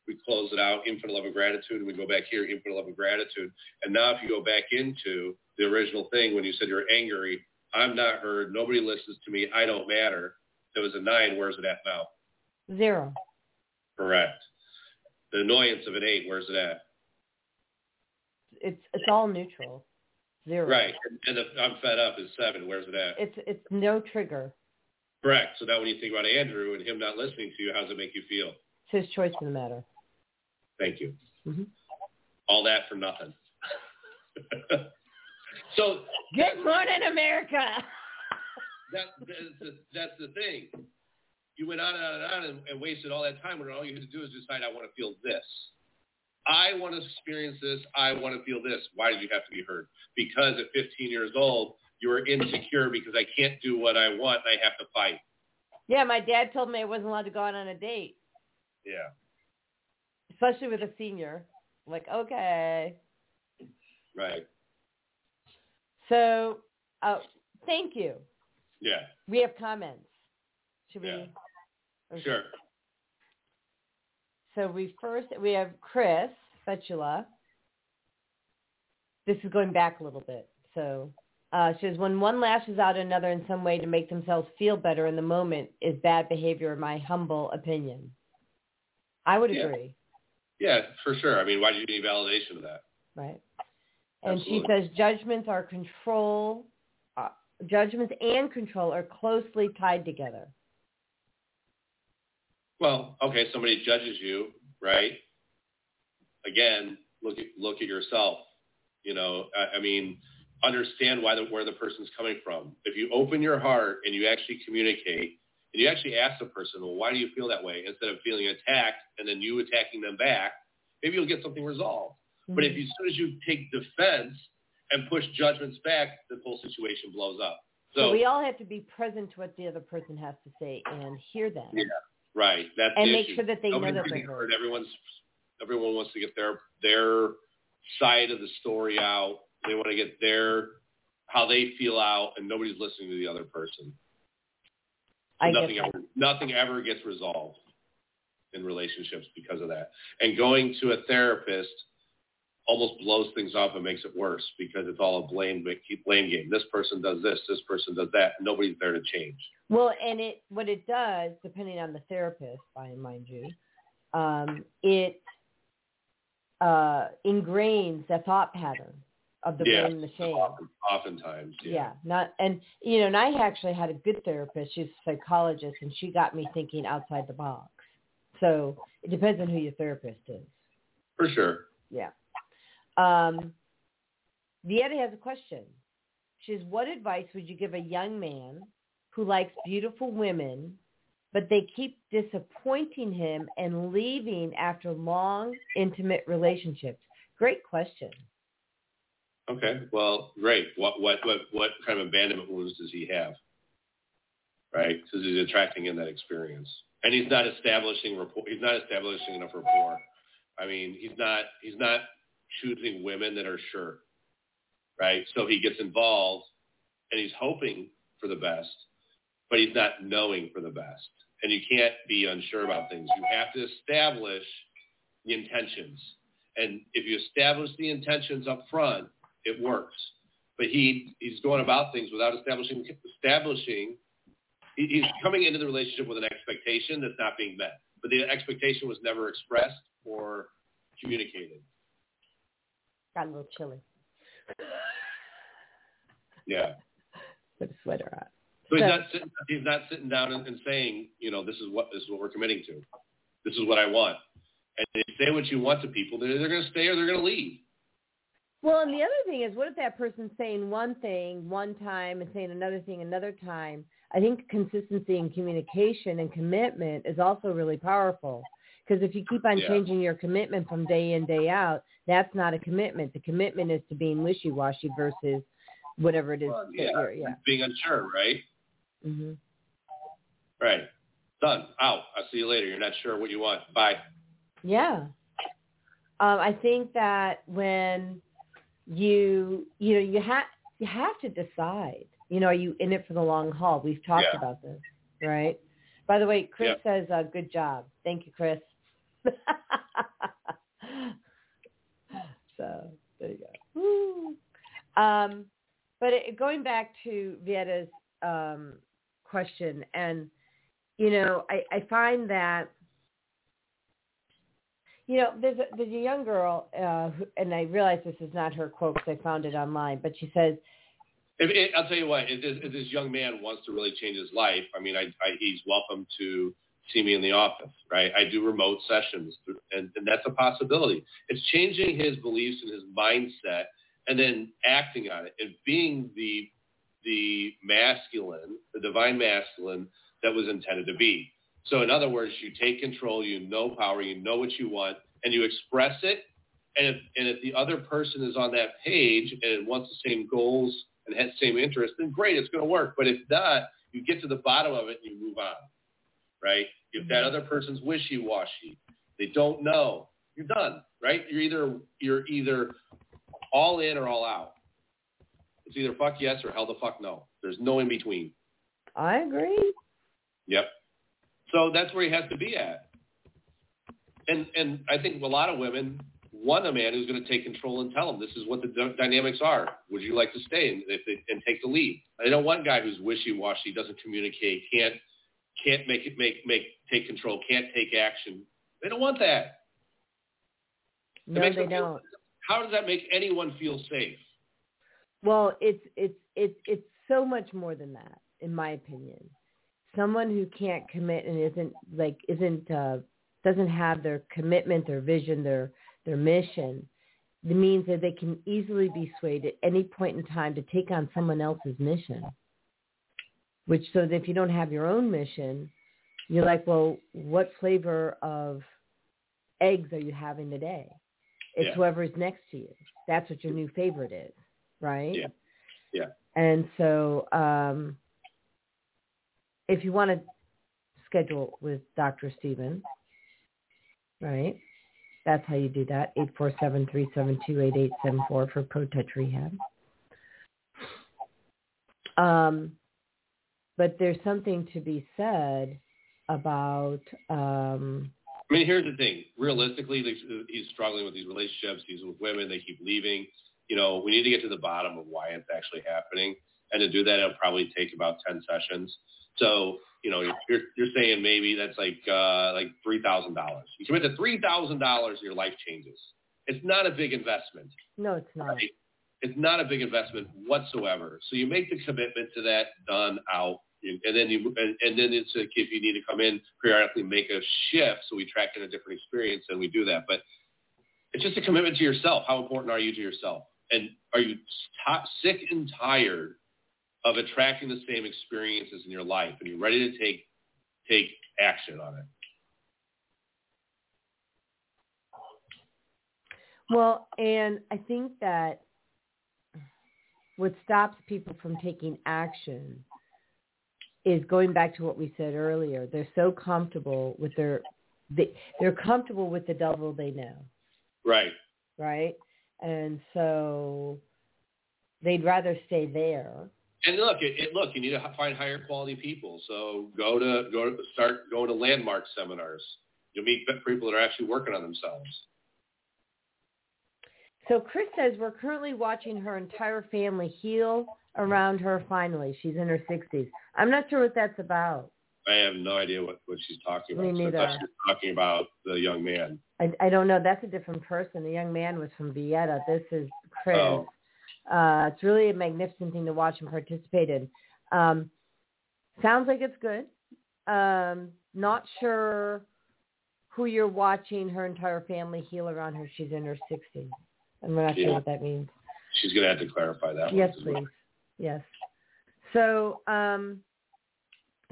we close it out, infinite love of gratitude, and we go back here, infinite love of gratitude. And now if you go back into the original thing when you said you're angry, I'm not heard, nobody listens to me, I don't matter. It was a nine, where's it at now? Zero. Correct. The annoyance of an eight, where's it at? It's it's all neutral. Zero. Right. And the I'm fed up is seven, where's it at? It's it's no trigger. Correct. So now when you think about Andrew and him not listening to you, how does it make you feel? It's his choice in the matter. Thank you. Mm-hmm. All that for nothing. *laughs* so good morning, America. *laughs* that, that's, the, that's the thing. You went on and on and on and, and wasted all that time when all you had to do is decide, I want to feel this. I want to experience this. I want to feel this. Why did you have to be heard? Because at 15 years old, you were insecure because I can't do what I want and I have to fight. Yeah, my dad told me I wasn't allowed to go out on a date. Yeah. Especially with a senior. Like, okay. Right. So, uh, thank you. Yeah. We have comments. Should we? Yeah. Okay. Sure. So we first we have Chris Fetula. This is going back a little bit. So uh, she says, when one lashes out another in some way to make themselves feel better in the moment is bad behavior, in my humble opinion. I would yeah. agree. Yeah, for sure. I mean, why do you need validation of that? Right. And Absolutely. she says judgments are control judgments and control are closely tied together. Well, okay, somebody judges you, right? Again, look at look at yourself. You know, I, I mean, understand why the, where the person's coming from. If you open your heart and you actually communicate, and you actually ask the person, well, why do you feel that way? Instead of feeling attacked and then you attacking them back, maybe you'll get something resolved. Mm-hmm. But if you, as soon as you take defense and push judgments back, the whole situation blows up. So, so, we all have to be present to what the other person has to say and hear them. Yeah, right. That's and make issue. sure that they Nobody's know that they're heard. Everyone's everyone wants to get their their side of the story out. They want to get their how they feel out, and nobody's listening to the other person. So I nothing ever nothing ever gets resolved in relationships because of that. And going to a therapist almost blows things up and makes it worse because it's all a blame blame game. This person does this, this person does that. Nobody's there to change. Well, and it what it does, depending on the therapist, mind you, um, it uh, ingrains the thought pattern of the yeah, blame and the shame. Often, oftentimes, yeah. yeah. Not and you know, and I actually had a good therapist. She's a psychologist, and she got me thinking outside the box. So it depends on who your therapist is. For sure. Yeah. Um, Vieta has a question. She says, what advice would you give a young man who likes beautiful women, but they keep disappointing him and leaving after long, intimate relationships? Great question. Okay. Well, great. What what what what kind of abandonment wounds does he have? Right, because he's attracting in that experience, and he's not establishing rapport. He's not establishing enough rapport. I mean, he's not he's not choosing women that are sure, right? So he gets involved and he's hoping for the best, but he's not knowing for the best. And you can't be unsure about things. You have to establish the intentions. And if you establish the intentions up front, it works. But he he's going about things without establishing establishing. He's coming into the relationship with an expectation that's not being met, but the expectation was never expressed or communicated. Got a little chilly. Yeah. *laughs* Put a sweater on. So he's not sitting, he's not sitting down and, and saying, you know, this is what this is what we're committing to. This is what I want. And if you say what you want to people, they're, they're going to stay or they're going to leave. Well, and the other thing is, what if that person's saying one thing one time and saying another thing another time? I think consistency and communication and commitment is also really powerful. Because if you keep on Yeah. changing your commitment from day in, day out, that's not a commitment. The commitment is to being wishy-washy versus whatever it is. Well, yeah, yeah. being unsure, right? hmm Right. Done. Out. I'll see you later. You're not sure what you want. Bye. Yeah. Um, I think that when you you know you have you have to decide. You know, are you in it for the long haul? We've talked Yeah. about this, right? By the way, Chris says, uh, "Good job, thank you, Chris." *laughs* so there you go. Um, but it, going back to Vieta's um, question, and you know, I, I find that you know, there's a, there's a young girl, uh, who, and I realize this is not her quote because I found it online, but she says, If, I'll tell you what. If this, if this young man wants to really change his life, I mean, I, I, he's welcome to see me in the office, right? I do remote sessions, and, and that's a possibility. It's changing his beliefs and his mindset, and then acting on it and being the the masculine, the divine masculine that was intended to be. So in other words, you take control, you know power, you know what you want, and you express it. And if, and if the other person is on that page and wants the same goals and has the same interest, then great, it's going to work. But if not, you get to the bottom of it and you move on, right? If that mm-hmm. other person's wishy-washy, they don't know, you're done, right? You're either you're either all in or all out. It's either fuck yes or hell the fuck no. There's no in between. "I agree." Yep. So that's where he has to be at. And and I think a lot of women want a man who's going to take control and tell them this is what the d- dynamics are. Would you like to stay and, if they, and take the lead? They don't want a guy who's wishy-washy, doesn't communicate, can't can't make it make make take control, can't take action. They don't want that. It No, they don't. How does that make anyone feel safe? Well, it's it's it's it's so much more than that, in my opinion. Someone who can't commit and isn't like isn't uh, doesn't have their commitment, their vision, their their mission. It means that they can easily be swayed at any point in time to take on someone else's mission. Which so that if you don't have your own mission, you're like, well, what flavor of eggs are you having today? It's Yeah. whoever's next to you. That's what your new favorite is, right? Yeah. Yeah. And so um, if you want to schedule with Dr. Stephen, right, that's how you do that, 847-372-8874 for Pro Touch Rehab. Um, but there's something to be said about um, I mean, here's the thing. Realistically, he's struggling with these relationships. He's with women. They keep leaving. You know, we need to get to the bottom of why it's actually happening. And to do that, it'll probably take about 10 sessions. So, you know, you're, you're saying maybe that's like, uh, like $3,000. You commit to $3,000, your life changes. It's not a big investment. no, it's not. Right? It's not a big investment whatsoever. So you make the commitment to that, done, out, and then you and, and then it's like if you need to come in periodically, make a shift. So we track in a different experience, and we do that. But it's just a commitment to yourself. How important are you to yourself? And are you t- sick and tired of attracting the same experiences in your life, and you're ready to take take action on it? Well, and I think that what stops people from taking action is going back to what we said earlier. They're so comfortable with their they, they're comfortable with the devil they know, Right. right? And so they'd rather stay there. And look, it, it, look, you need to find higher quality people. So go to go to start going to landmark seminars. You'll meet people that are actually working on themselves. So Chris says we're currently watching her entire family heal around her finally. She's in her 60s. I'm not sure what that's about. I have no idea what, what she's talking about. Me neither. thought she was talking about the young man. I, I don't know. That's a different person. The young man was from Vieta. This is Chris. Oh. Uh, it's really a magnificent thing to watch and participate in. Um, sounds like it's good. Um, not sure who you're watching her entire family heal around her. She's in her 60s. I'm not sure what that means. She's going to have to clarify that. Yes, well. please. Yes. So, um,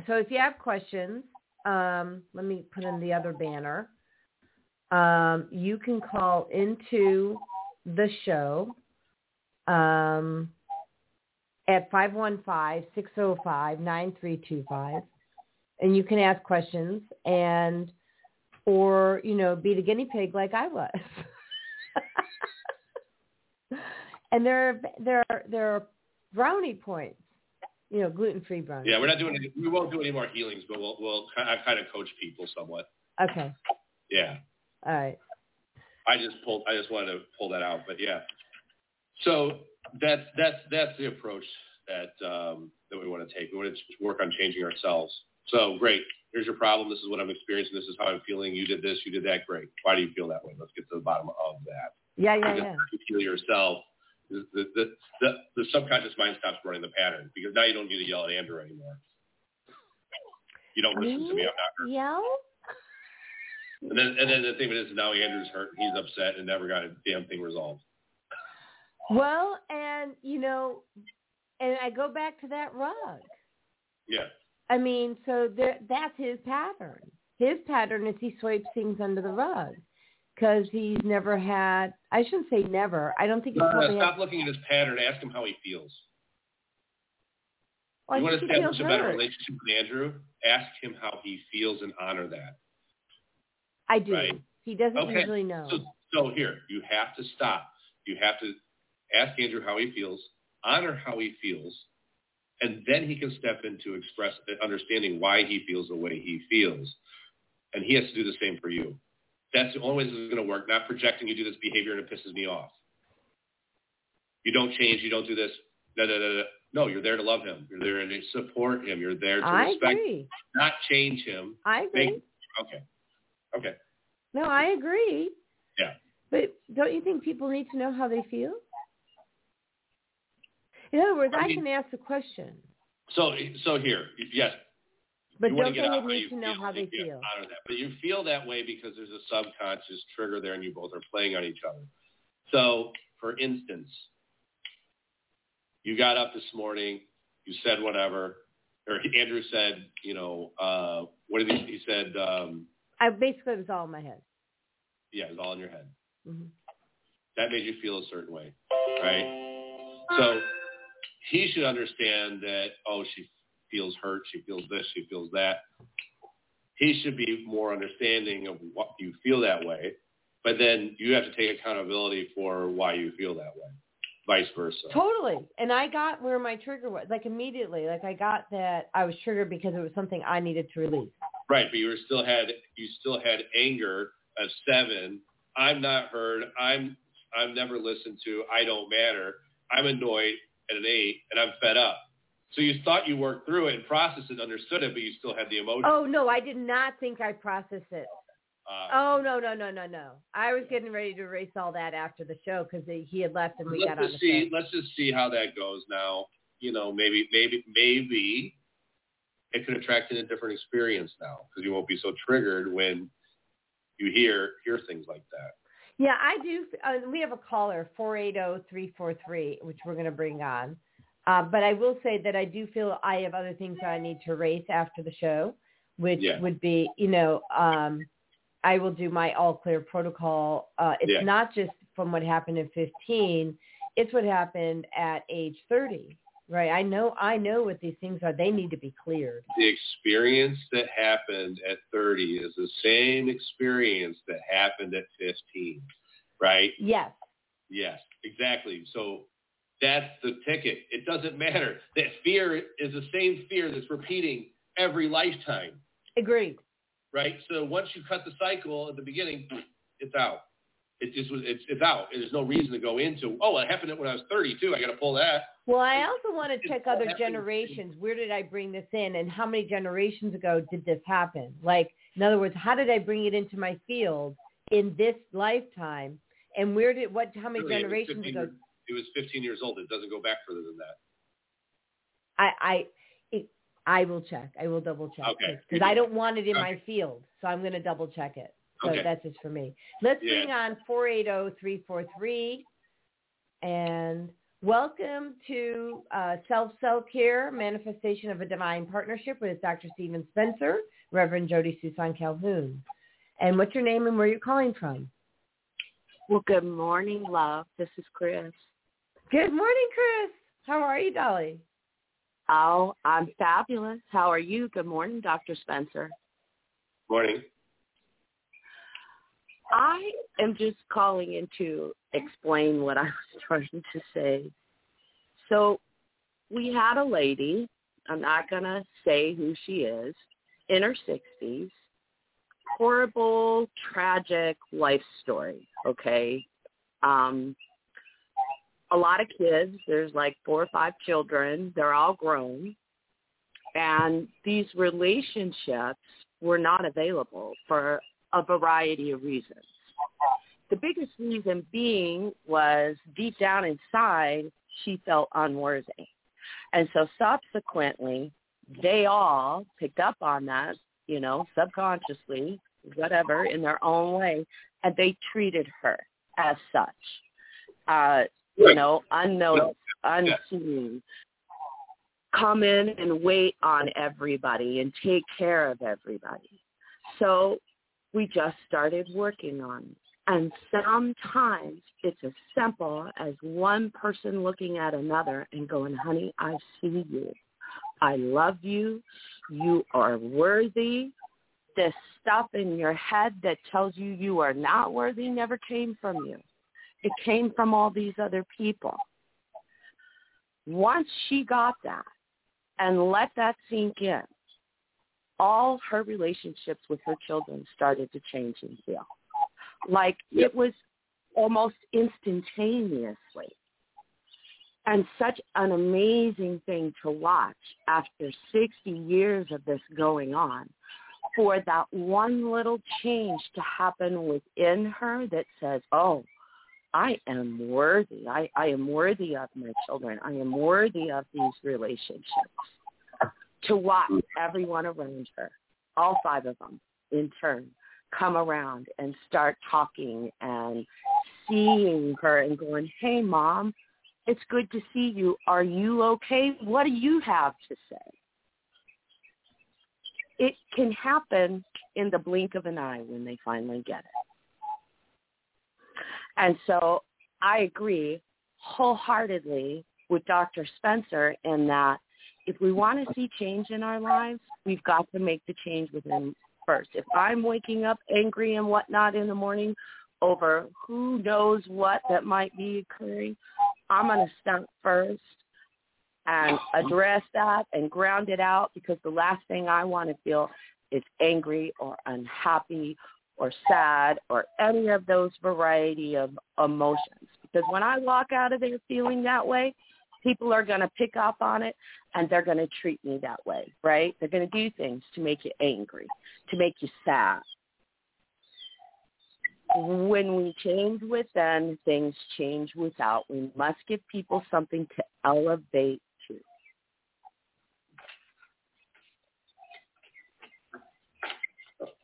so if you have questions, um, let me put in the other banner. Um, you can call into the show um, at 515-605-9325. And you can ask questions and or, you know, be the guinea pig like I was. *laughs* and there are, there are, there are brownie points, you know, gluten-free brownies. Yeah, we're not doing any, we won't do any more healings, but we'll, we'll kind of, kind of coach people somewhat. Okay. Yeah. All right. I just pulled, I just wanted to pull that out, but yeah. So that's, that's, that's the approach that, um, that we want to take. We want to work on changing ourselves. So great. Here's your problem. This is what I'm experiencing. This is how I'm feeling. You did this. You did that. Great. Why do you feel that way? Let's get to the bottom of that. Yeah, yeah, Because yeah. you feel yourself. The, the, the, the, subconscious mind stops running the pattern because now you don't need to yell at Andrew anymore. You don't listen to me. I'm not hurt. Yell? And then, and then the thing is, now Andrew's hurt. He's upset and never got a damn thing resolved. Well, and you know, and I go back to that rug. Yeah. I mean, so there, that's his pattern. His pattern is he sweeps things under the rug because he's never had. I shouldn't say never. I don't think it's No, probably. stop looking at his pattern. Ask him how he feels. well, you I want to establish a better hurt. relationship with Andrew? Ask him how he feels and honor that. I do. Right. He doesn't Okay. usually know. So, so here, you have to stop. You have to ask Andrew how he feels, honor how he feels, and then he can step into express understanding why he feels the way he feels. And he has to do the same for you. That's the only way this is going to work, not projecting you do this behavior and it pisses me off. You don't change, you don't do this. Da, da, da, da. No, you're there to love him. You're there to support him. You're there to I respect, agree. not change him. I agree. Make, okay. Okay. No, I agree. Yeah. But don't you think people need to know how they feel? In other words, I I, mean- can ask a question, So, so here, yes, but you don't they out need to know feel. how they feel? Honor that. But you feel that way because there's a subconscious trigger there and you both are playing on each other. So, for instance, you got up this morning, you said whatever, or Andrew said, you know, uh, what did he, he said, um, I basically it was all in my head. yeah, it was all in your head. hmm That made you feel a certain way, right? So he should understand that, oh, she feels hurt, she feels this, she feels that. He should be more understanding of what you feel that way, but then you have to take accountability for why you feel that way, vice versa. Totally. And I got where my trigger was, like immediately. Like I got that I was triggered because it was something I needed to release. Right, but you were still had you still had anger of seven. I'm not heard. I'm I'm never listened to. I don't matter. I'm annoyed at an eight, and I'm fed up. So you thought you worked through it and processed it, understood it, but you still had the emotion. Oh no, I did not think I processed it. Uh, Oh no, no, no, no, no. I was getting ready to erase all that after the show because he had left and we got on the see. show. Let's just see how that goes now. You know, maybe maybe maybe it could attract in a different experience now because you won't be so triggered when you hear hear things like that. Yeah, I do. Uh, we have a caller, 480-343, which we're going to bring on. Uh, but I will say that I do feel I have other things that I need to erase after the show, which Yeah. would be, you know, um, I will do my all clear protocol. Uh, it's Yeah. not just from what happened in 15. It's what happened at age 30, right? I know, I know what these things are. They need to be cleared. the experience that happened at 30 is the same experience that happened at 15, right? Yes. Yes, exactly. So that's the ticket. It doesn't matter. That fear is the same fear that's repeating every lifetime, Agreed. right? So once you cut the cycle at the beginning, it's out. It just was. It's, it's out. There's no reason to go into. Oh, it happened when I was 32. I got to pull that. Well, I also want to check other generations. Where did I bring this in, and how many generations ago did this happen? Like, in other words, how did I bring it into my field in this lifetime? And where did what? How many generations ago? Was, 15, it was 15 years old. It doesn't go back further than that. I I it, I will check. I will double check Okay. because I don't want it in Okay. my field, so I'm going to double check it. So Okay. that's just for me. Let's Yeah. bring on four eight zero three four three, and welcome to uh, Self Cell Care Manifestation of a Divine Partnership with Dr. Stephen Spencer, Reverend Jodi Suson Calhoun. And what's your name and where are you're calling from? Well, good morning, love. This is Chris. Good morning, Chris. How are you, Dolly? Oh, I'm fabulous. How are you? Good morning, Dr. Spencer. Morning. I am just calling in to explain what I was *laughs* trying to say. So we had a lady, I'm not going to say who she is, in her 60s, horrible, tragic life story, okay? Um, a lot of kids, there's like four or five children, they're all grown, and these relationships were not available for a variety of reasons. The biggest reason being was deep down inside, she felt unworthy. And so subsequently, they all picked up on that, you know, subconsciously, whatever, in their own way, and they treated her as such. Uh, you know, unnoticed, unseen. Come in and wait on everybody and take care of everybody. So we just started working on it. And sometimes it's as simple as one person looking at another and going, honey, I see you. I love you. You are worthy. This stuff in your head that tells you you are not worthy never came from you. It came from all these other people. Once she got that and let that sink in, all her relationships with her children started to change and heal. Like it was almost instantaneously. And such an amazing thing to watch after 60 years of this going on for that one little change to happen within her that says, oh, I am worthy. I, I am worthy of my children. I am worthy of these relationships. To watch everyone around her, all five of them in turn, come around and start talking and seeing her and going, hey, mom, it's good to see you. Are you okay? What do you have to say? It can happen in the blink of an eye when they finally get it. And so I agree wholeheartedly with Dr. Spencer in that if we want to see change in our lives, we've got to make the change within first. If I'm waking up angry and whatnot in the morning over who knows what that might be occurring, I'm going to start first and address that and ground it out because the last thing I want to feel is angry or unhappy or sad or any of those variety of emotions. Because when I walk out of there feeling that way, people are going to pick up on it and they're going to treat me that way, right? They're going to do things to make you angry, to make you sad. When we change within, things change without. We must give people something to elevate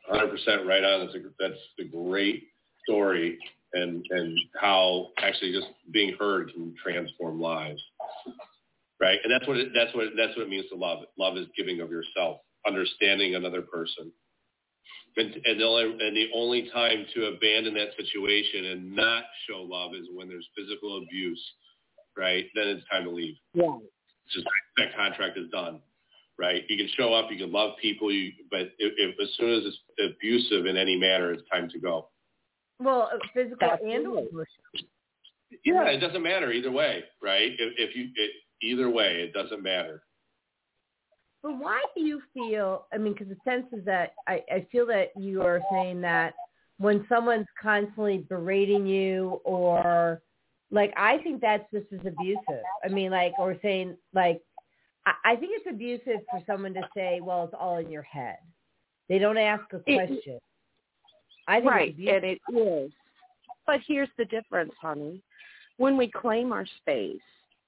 to. hundred percent right on. That's a that's a great story, and and how actually just being heard can transform lives, right? And that's what it, that's what that's what it means to love. Love is giving of yourself, understanding another person, and and the only and the only time to abandon that situation and not show love is when there's physical abuse, right? Then it's time to leave. Yeah. It's just that contract is done right? You can show up, you can love people, you, but if, if as soon as it's abusive in any manner, it's time to go. Well, uh, physical and Absolutely. emotional. Yeah, it doesn't matter either way, right? If, if you it, either way, it doesn't matter. But why do you feel? I mean, because the sense is that I, I feel that you are saying that when someone's constantly berating you or like I think that's just as abusive. I mean, like or saying like I, think it's abusive for someone to say, "Well, it's all in your head." They don't ask a question. It, I think right, and it is. But here's the difference, honey. When we claim our space,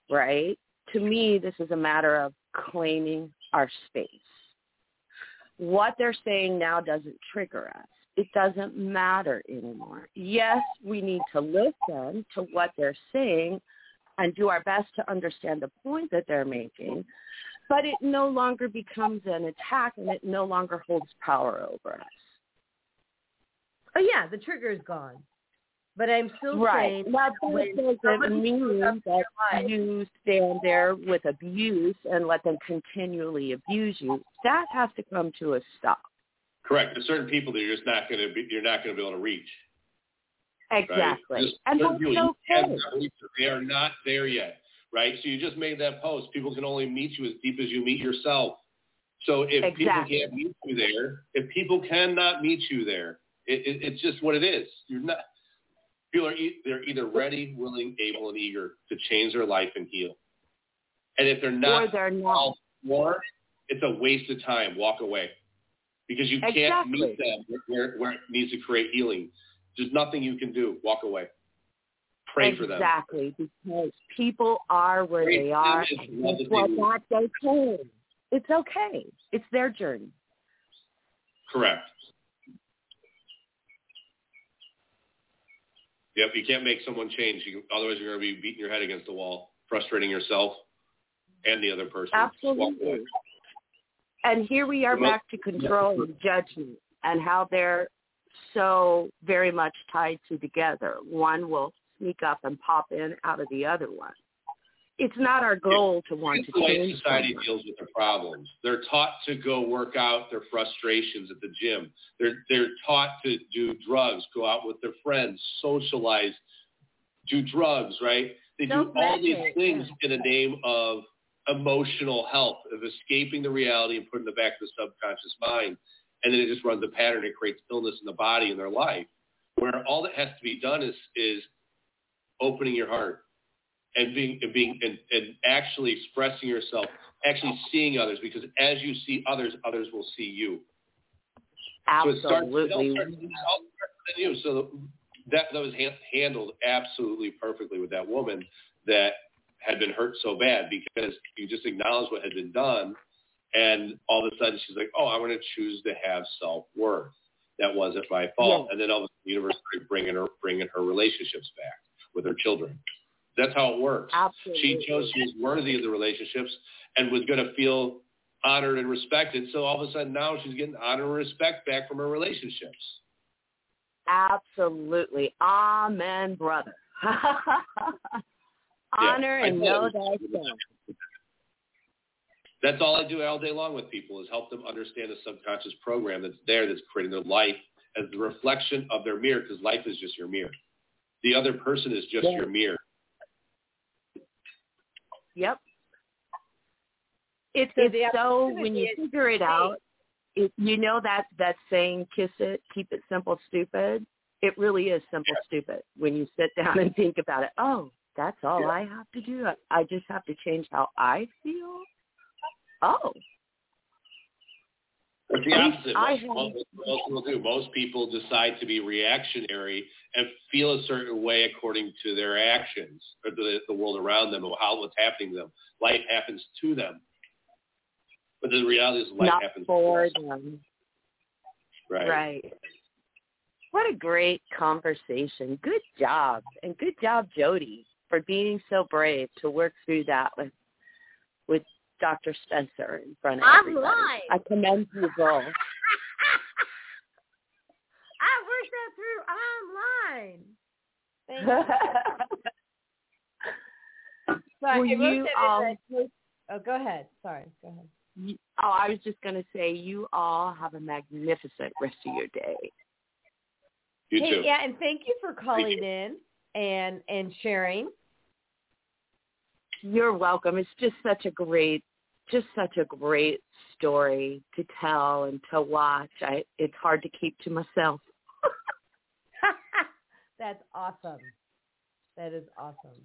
right? To me, this is a matter of claiming our space. What they're saying now doesn't trigger us it doesn't matter anymore. Yes, we need to listen to what they're saying and do our best to understand the point that they're making, but it no longer becomes an attack and it no longer holds power over us. Oh yeah, the trigger is gone. But I'm still right. saying that doesn't mean that you stand there with abuse and let them continually abuse you. That has to come to a stop. Correct. There's certain people that you're just not going to be, you're not going to be able to reach. Exactly. Right? And that's okay. They are not there yet, right? So you just made that post. People can only meet you as deep as you meet yourself. So if exactly. people can't meet you there, if people cannot meet you there, it, it, it's just what it is. You're not. People are e- they're either ready, willing, able, and eager to change their life and heal. And if they're not, or they're not, it's a waste of time. Walk away because you can't meet them where, where it needs to create healing. There's nothing you can do. Walk away. Pray exactly, for them. Exactly, because people are where Pray they are. And it's what that's okay. It's okay. It's their journey. Correct. Yep, you can't make someone change. You, otherwise, you're going to be beating your head against the wall, frustrating yourself and the other person. Absolutely. And here we are back to control and judgment and how they're so very much tied to together. One will sneak up and pop in out of the other one. It's not our goal to want to change society someone. deals with their problems. They're taught to go work out their frustrations at the gym. They're they're taught to do drugs, go out with their friends, socialize, do drugs, right? They do all these things in the name of emotional health, of escaping the reality and putting it back to the subconscious mind. And then it just runs a pattern. It creates illness in the body in their life. Where all that has to be done is is opening your heart and being and being and, and actually expressing yourself, actually seeing others, because as you see others, others will see you. Absolutely. So it starts, it all starts, it all starts you. So that that was ha- handled absolutely perfectly with that woman that had been hurt so bad because you just acknowledge what had been done, and all of a sudden she's like, "Oh, I want to choose to have self worth." That wasn't my fault, Yeah. and then all of a sudden the universe started bringing her bringing her relationships back with her children. That's how it works. Absolutely. She chose she was worthy of the relationships and was going to feel honored and respected. So all of a sudden now she's getting honor and respect back from her relationships. Absolutely. Amen, brother. *laughs* Honor I and know thyself. That's all I do all day long with people is help them understand the subconscious program that's there that's creating their life as the reflection of their mirror because life is just your mirror. The other person is just Yeah. your mirror. Yep. It's So it's the so when you figure it out, it, you know that that saying "kiss it, keep it simple, stupid." It really is simple, stupid when you sit down and think about it. Oh, that's all Yeah. I have to do. I, I just have to change how I feel. Oh, It's the opposite. Most, most, most people do. Most people decide to be reactionary and feel a certain way according to their actions or the, the world around them or how what's happening to them. Life happens to them. But the reality is life not happens for to them. Right. Right. What a great conversation. Good job. And good job, Jodi, for being so brave to work through that with with Dr. Spencer in front of I'm everybody. lying. I commend you, girl. *laughs* I worked that through online. Thank *laughs* you. But Will you, that in um, the- oh, go ahead. Sorry. Go ahead. You- oh, I was just going to say, you all have a magnificent rest of your day. You hey, too. yeah, and thank you for calling you. in and and sharing. You're welcome. It's just such a great, just such a great story to tell and to watch. I, it's hard to keep to myself. *laughs* *laughs* That's awesome. That is awesome.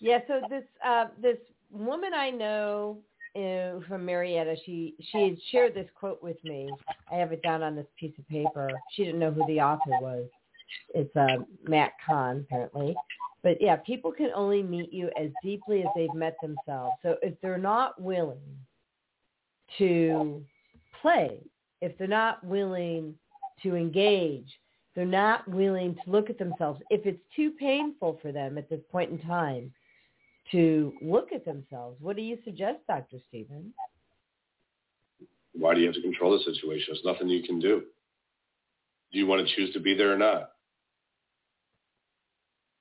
Yeah, so this uh, this woman I know uh, from Marietta, she she had shared this quote with me. I have it down on this piece of paper. She didn't know who the author was. It's uh, Matt Kahn, apparently. But yeah, people can only meet you as deeply as they've met themselves. So if they're not willing to play, if they're not willing to engage, they're not willing to look at themselves. If it's too painful for them at this point in time to look at themselves, what do you suggest, Dr. Stephen? Why do you have to control the situation? There's nothing you can do. Do you want to choose to be there or not?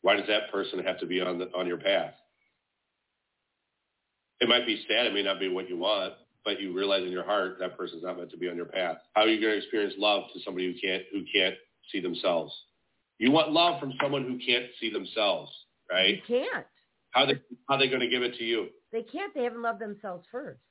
Why does that person have to be on the, on your path? It might be sad. It may not be what you want, but you realize in your heart that person's not meant to be on your path. How are you going to experience love to somebody who can't who can't see themselves? You want love from someone who can't see themselves, right? You can't. How they how are they going to give it to you? They can't. They haven't loved themselves first.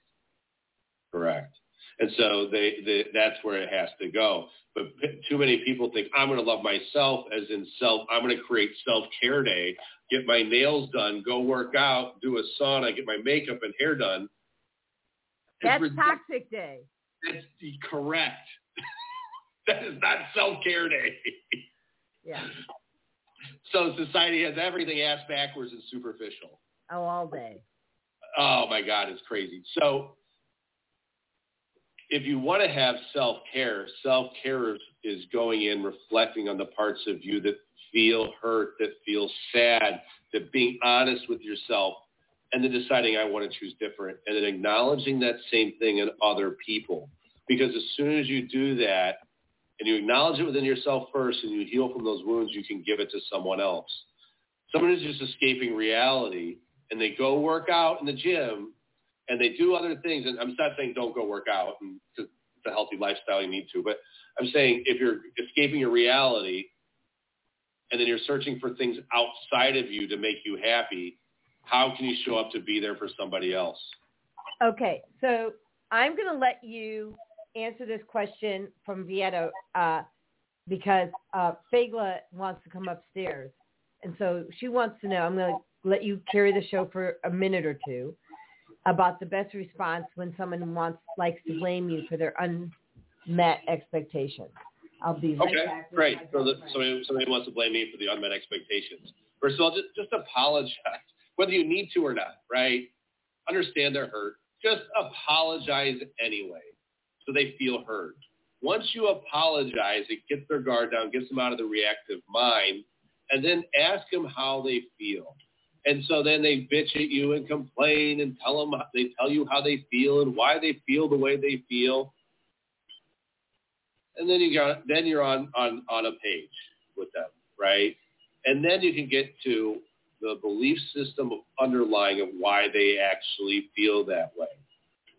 Correct. And so they, they that's where it has to go. But too many people think I'm going to love myself as in self. I'm going to create self-care day, get my nails done, go work out, do a sauna, get my makeup and hair done. That's toxic day. That's correct. *laughs* that is not self-care day. yeah. *laughs* So society has everything ass backwards and superficial. Oh, all day. Oh my God, it's crazy. So if you want to have self-care, self-care is going in reflecting on the parts of you that feel hurt, that feel sad, that being honest with yourself, and then deciding I want to choose different, and then acknowledging that same thing in other people. Because as soon as you do that, and you acknowledge it within yourself first, and you heal from those wounds, you can give it to someone else. Someone who's just escaping reality, and they go work out in the gym, and they do other things. And I'm not saying don't go work out and it's a healthy lifestyle you need to, but I'm saying if you're escaping your reality and then you're searching for things outside of you to make you happy, how can you show up to be there for somebody else? Okay, so I'm going to let you answer this question from Vieta uh, because uh, Fagla wants to come upstairs. And so she wants to know, I'm going to let you carry the show for a minute or two about the best response when someone wants likes to blame you for their unmet expectations. I'll be right okay, back. great. So the, somebody, somebody wants to blame me for the unmet expectations. First of all, just, just apologize, *laughs* whether you need to or not, right? Understand they're hurt. Just apologize anyway so they feel heard. Once you apologize, it gets their guard down, gets them out of the reactive mind, and then ask them how they feel. And so then they bitch at you and complain and tell them they tell you how they feel and why they feel the way they feel. And then you got then you're on on on a page with them, right? And then you can get to the belief system of underlying of why they actually feel that way.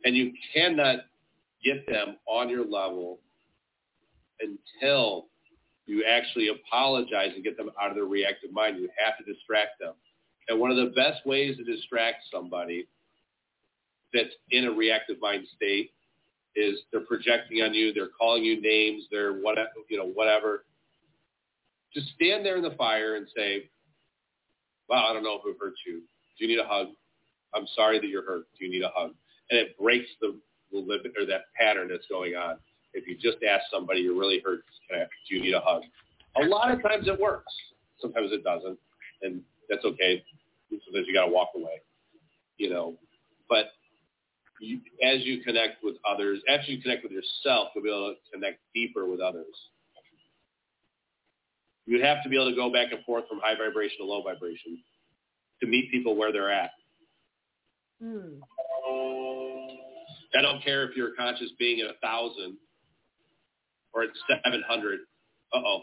And you cannot get them on your level until you actually apologize and get them out of their reactive mind. You have to distract them. And one of the best ways to distract somebody that's in a reactive mind state is they're projecting on you, they're calling you names, they're whatever, you know, whatever. Just stand there in the fire and say, wow, I don't know if it hurts you. Do you need a hug? I'm sorry that you're hurt. Do you need a hug? And it breaks the, the limit or that pattern that's going on. If you just ask somebody you're really hurt, do you need a hug? A lot of times it works. Sometimes it doesn't. And that's okay sometimes you got to walk away, you know. But you, as you connect with others, after you connect with yourself, you'll be able to connect deeper with others. You have to be able to go back and forth from high vibration to low vibration to meet people where they're at. Mm. I don't care if you're a conscious being at a thousand or at seven hundred. Uh oh.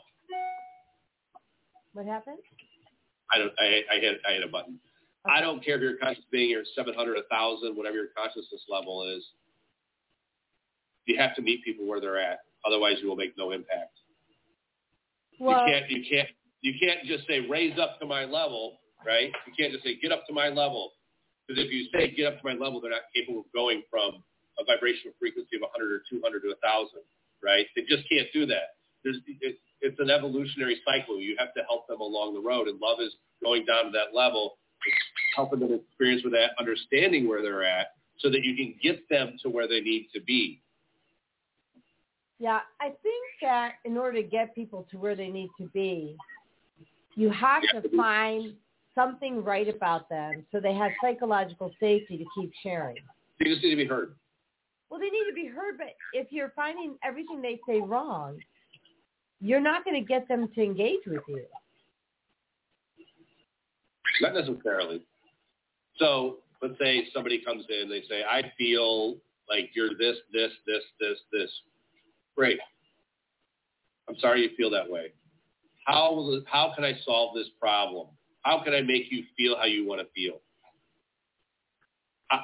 What happened? I don't. I, I hit. I hit a button. I don't care if you're conscious being you're 700, 1,000, whatever your consciousness level is. You have to meet people where they're at. Otherwise, you will make no impact. Well, you can't. You can't. You can't just say raise up to my level, right? You can't just say get up to my level, because if you say get up to my level, they're not capable of going from a vibrational frequency of 100 or 200 to 1,000, right? They just can't do that. There's, it's an evolutionary cycle. You have to help them along the road, and love is going down to that level, helping them experience with that, understanding where they're at, so that you can get them to where they need to be. Yeah, I think that in order to get people to where they need to be, you have to find something right about them so they have psychological safety to keep sharing. They just need to be heard. Well, they need to be heard, but if you're finding everything they say wrong, you're not going to get them to engage with you. Not necessarily. So let's say somebody comes in, they say, I feel like you're this, this, this, this, this. Great. I'm sorry you feel that way. How, how can I solve this problem? How can I make you feel how you want to feel?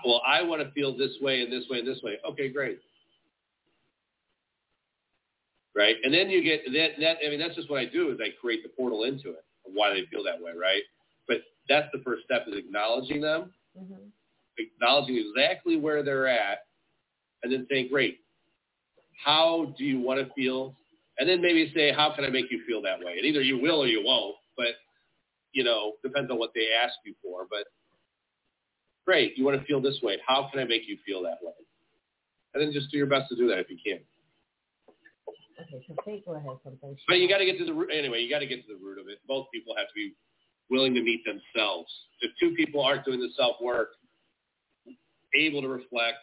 well, I want to feel this way and this way and this way. Okay, great. Right, and then you get that. That I mean, that's just what I do is I create the portal into it of why they feel that way, right? But that's the first step is acknowledging them, mm-hmm. acknowledging exactly where they're at, and then saying, great, how do you want to feel? And then maybe say, how can I make you feel that way? And either you will or you won't, but you know, depends on what they ask you for. But great, you want to feel this way. How can I make you feel that way? And then just do your best to do that if you can. Okay, so Faith will something. But you got to get to the root. Anyway, you got to get to the root of it. Both people have to be willing to meet themselves. If two people aren't doing the self work, able to reflect,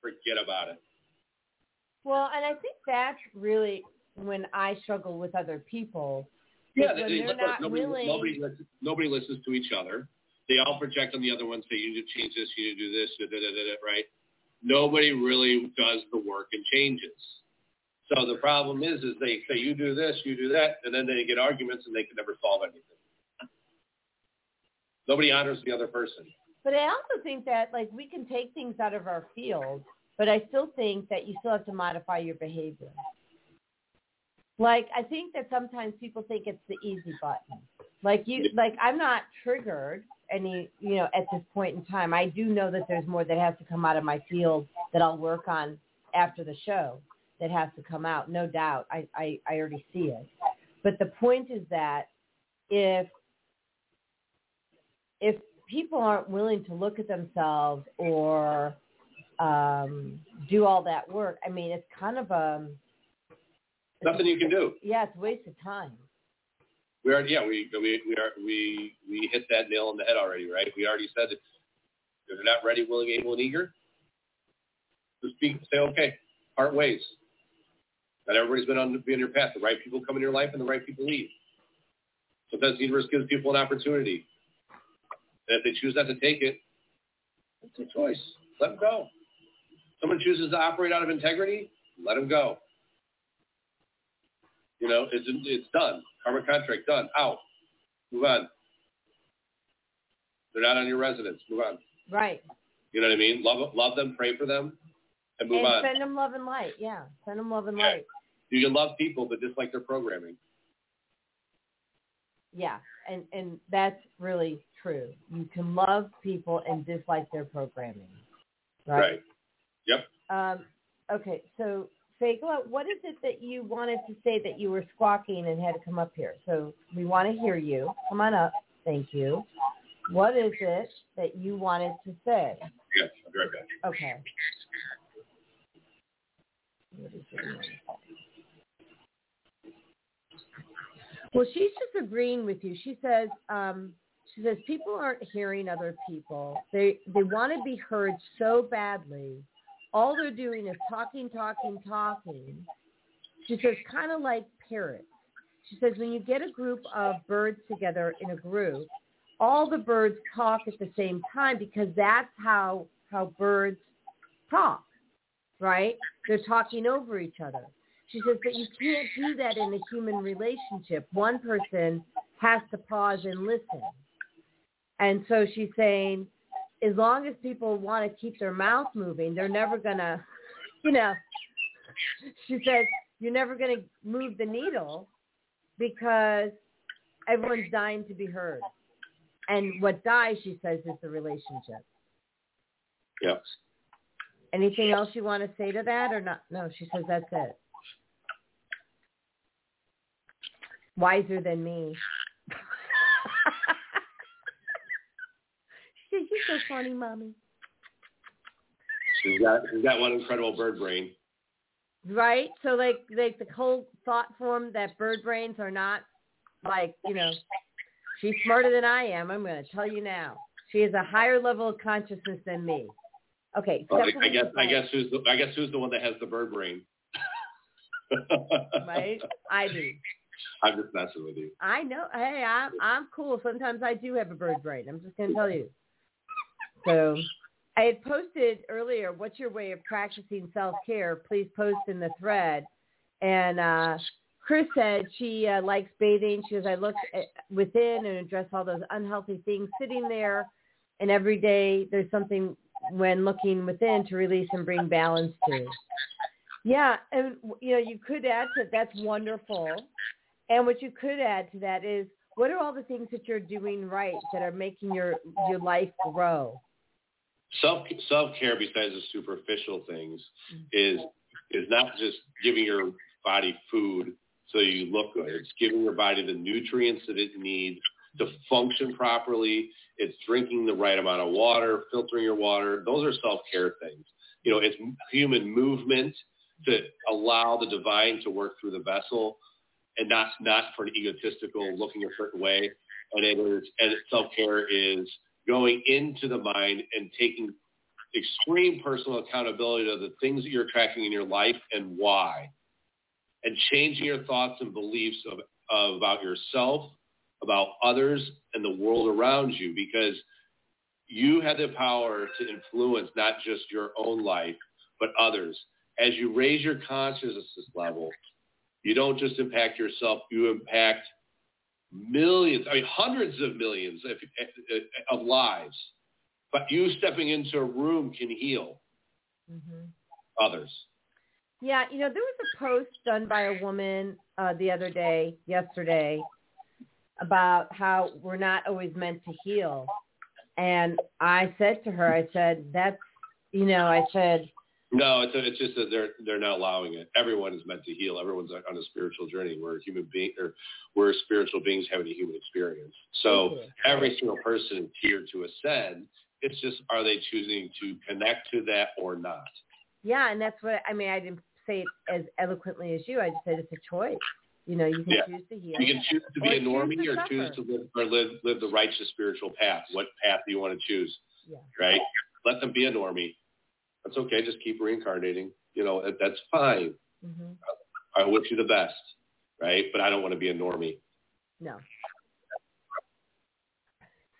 forget about it. Well, and I think that's really when I struggle with other people. Yeah, they, they, nobody, willing... nobody, listens, nobody listens to each other. They all project on the other one, say you need to change this, you need to do this, da, da, da, da, right? Nobody really does the work and changes. So the problem is, is they say you do this, you do that, and then they get arguments and they can never solve anything. Nobody honors the other person. But I also think that like we can take things out of our field, but I still think that you still have to modify your behavior. Like I think that sometimes people think it's the easy button. Like you, like I'm not triggered any, you know, at this point in time. I do know that there's more that has to come out of my field that I'll work on after the show that has to come out, no doubt. I, I, I already see it. But the point is that if if people aren't willing to look at themselves or um, do all that work, I mean, it's kind of a nothing you can do. Yeah, it's a waste of time. We are, yeah, we we we are we we hit that nail on the head already, right? We already said that if they're not ready, willing, able, and eager, just be say okay, part ways. Not everybody's been on be on your path. The right people come in your life, and the right people leave. Sometimes the universe gives people an opportunity, and if they choose not to take it, it's a choice. Let them go. Someone chooses to operate out of integrity, let them go. You know, it's it's done. Karma contract done. Out. Move on. They're not on your residence. Move on. Right. You know what I mean? Love love them, pray for them, and move and on. Send them love and light. Yeah, send them love and light. You can love people, but dislike their programming. Yeah, and and that's really true. You can love people and dislike their programming. Right. right. Yep. Um, okay, so Fagla, what is it that you wanted to say that you were squawking and had to come up here? So we want to hear you. Come on up. Thank you. What is it that you wanted to say? Yes, I'll be right back. Okay. Well, she's just agreeing with you. She says, um, she says people aren't hearing other people. They they want to be heard so badly all they're doing is talking, talking, talking. She says, kind of like parrots. She says, when you get a group of birds together in a group, all the birds talk at the same time because that's how how birds talk, right? They're talking over each other. She says, but you can't do that in a human relationship. One person has to pause and listen. And so she's saying, as long as people want to keep their mouth moving, they're never gonna, *laughs* you know. She says you're never gonna move the needle because everyone's dying to be heard, and what dies, she says, is the relationship. Yep. Anything else you want to say to that, or not? No, she says that's it. wiser than me. she said, "You're so funny, mommy." She's got she's got one incredible bird brain. Right. So like like the whole thought form that bird brains are not like you know she's smarter than I am. I'm going to tell you now. She has a higher level of consciousness than me. Okay. Well, I, I guess I guess who's the I guess who's the one that has the bird brain. *laughs* right. I do. I'm just messing with you. I know. Hey, I'm I'm cool. Sometimes I do have a bird brain. I'm just gonna tell you. So I had posted earlier, what's your way of practicing self-care? Please post in the thread. And uh, Chris said she uh, likes bathing. She goes, I look at, within and address all those unhealthy things sitting there. And every day there's something when looking within to release and bring balance to. Yeah, and you know, you could add to that's wonderful. And what you could add to that is what are all the things that you're doing right that are making your your life grow? self self care besides the superficial things is is not just giving your body food so you look good. It's giving your body the nutrients that it needs to function properly. It's drinking the right amount of water, filtering your water. Those are self care things. You know, it's human movement to allow the divine to work through the vessel and not not for an egotistical looking a certain way. And it is and self care is going into the mind and taking extreme personal accountability to the things that you're tracking in your life and why, and changing your thoughts and beliefs of, of about yourself, about others, and the world around you, because you have the power to influence not just your own life, but others. As you raise your consciousness level, you don't just impact yourself, you impact millions, I mean hundreds of millions of, of lives. But you stepping into a room can heal mm-hmm. others. Yeah, you know, there was a post done by a woman uh, the other day, yesterday, about how we're not always meant to heal. And I said to her, I said, that's, you know, I said, no, it's a, it's just that they're they're not allowing it. Everyone is meant to heal. Everyone's on a spiritual journey. We're human being or we're spiritual beings having a human experience. So every single person is here to ascend. It's just are they choosing to connect to that or not? Yeah, and that's what I mean. I didn't say it as eloquently as you. I just said it's a choice. You know, you can yeah. choose to heal. You can choose to be a normie or choose to live or live live the righteous spiritual path. What path do you want to choose? Yeah. Right? Let them be a normie that's okay. Just keep reincarnating. You know, that's fine. Mm-hmm. I wish you the best, right? But I don't want to be a normie. No.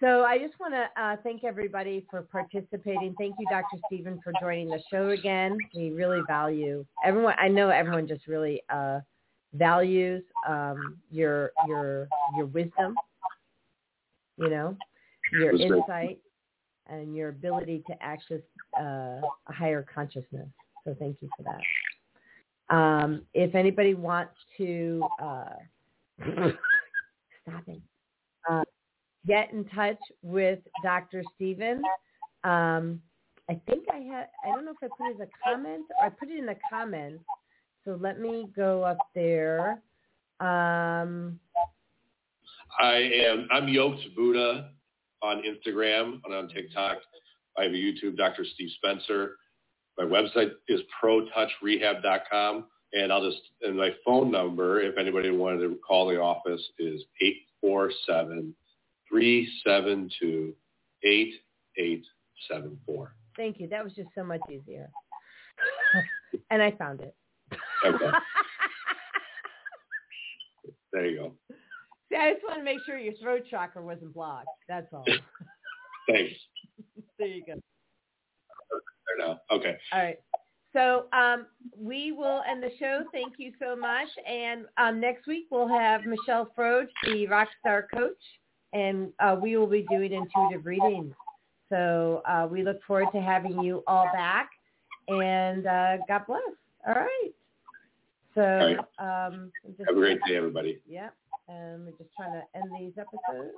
So I just want to uh, thank everybody for participating. Thank you, Dr. Stephen, for joining the show again. We really value everyone. I know everyone just really uh, values um, your your your wisdom. You know, your insight and your ability to access uh, a higher consciousness. So thank you for that. Um, if anybody wants to uh, *coughs* stop it, uh, get in touch with Dr. Stephen. Um, I think I had, I don't know if I put it as a comment or I put it in the comments. So let me go up there. Um, I am, I'm Yoked Buddha on Instagram and on TikTok. I have a YouTube, Dr. Steve Spencer. My website is protouchrehab.com. And I'll just, and my phone number, if anybody wanted to call the office, is 847 372 8874. Thank you. That was just so much easier. *laughs* and I found it. Okay. *laughs* there you go. See, I just want to make sure your throat chakra wasn't blocked. That's all. *laughs* Thanks. *laughs* there you go. There now. Okay. All right. So um, we will end the show. Thank you so much. And um, next week we'll have Michelle Froge, the Rockstar Coach, and uh, we will be doing intuitive readings. So uh, we look forward to having you all back. And uh, God bless. All right. So right. Um, have a great day, everybody. Yep. And we're just trying to end these episodes.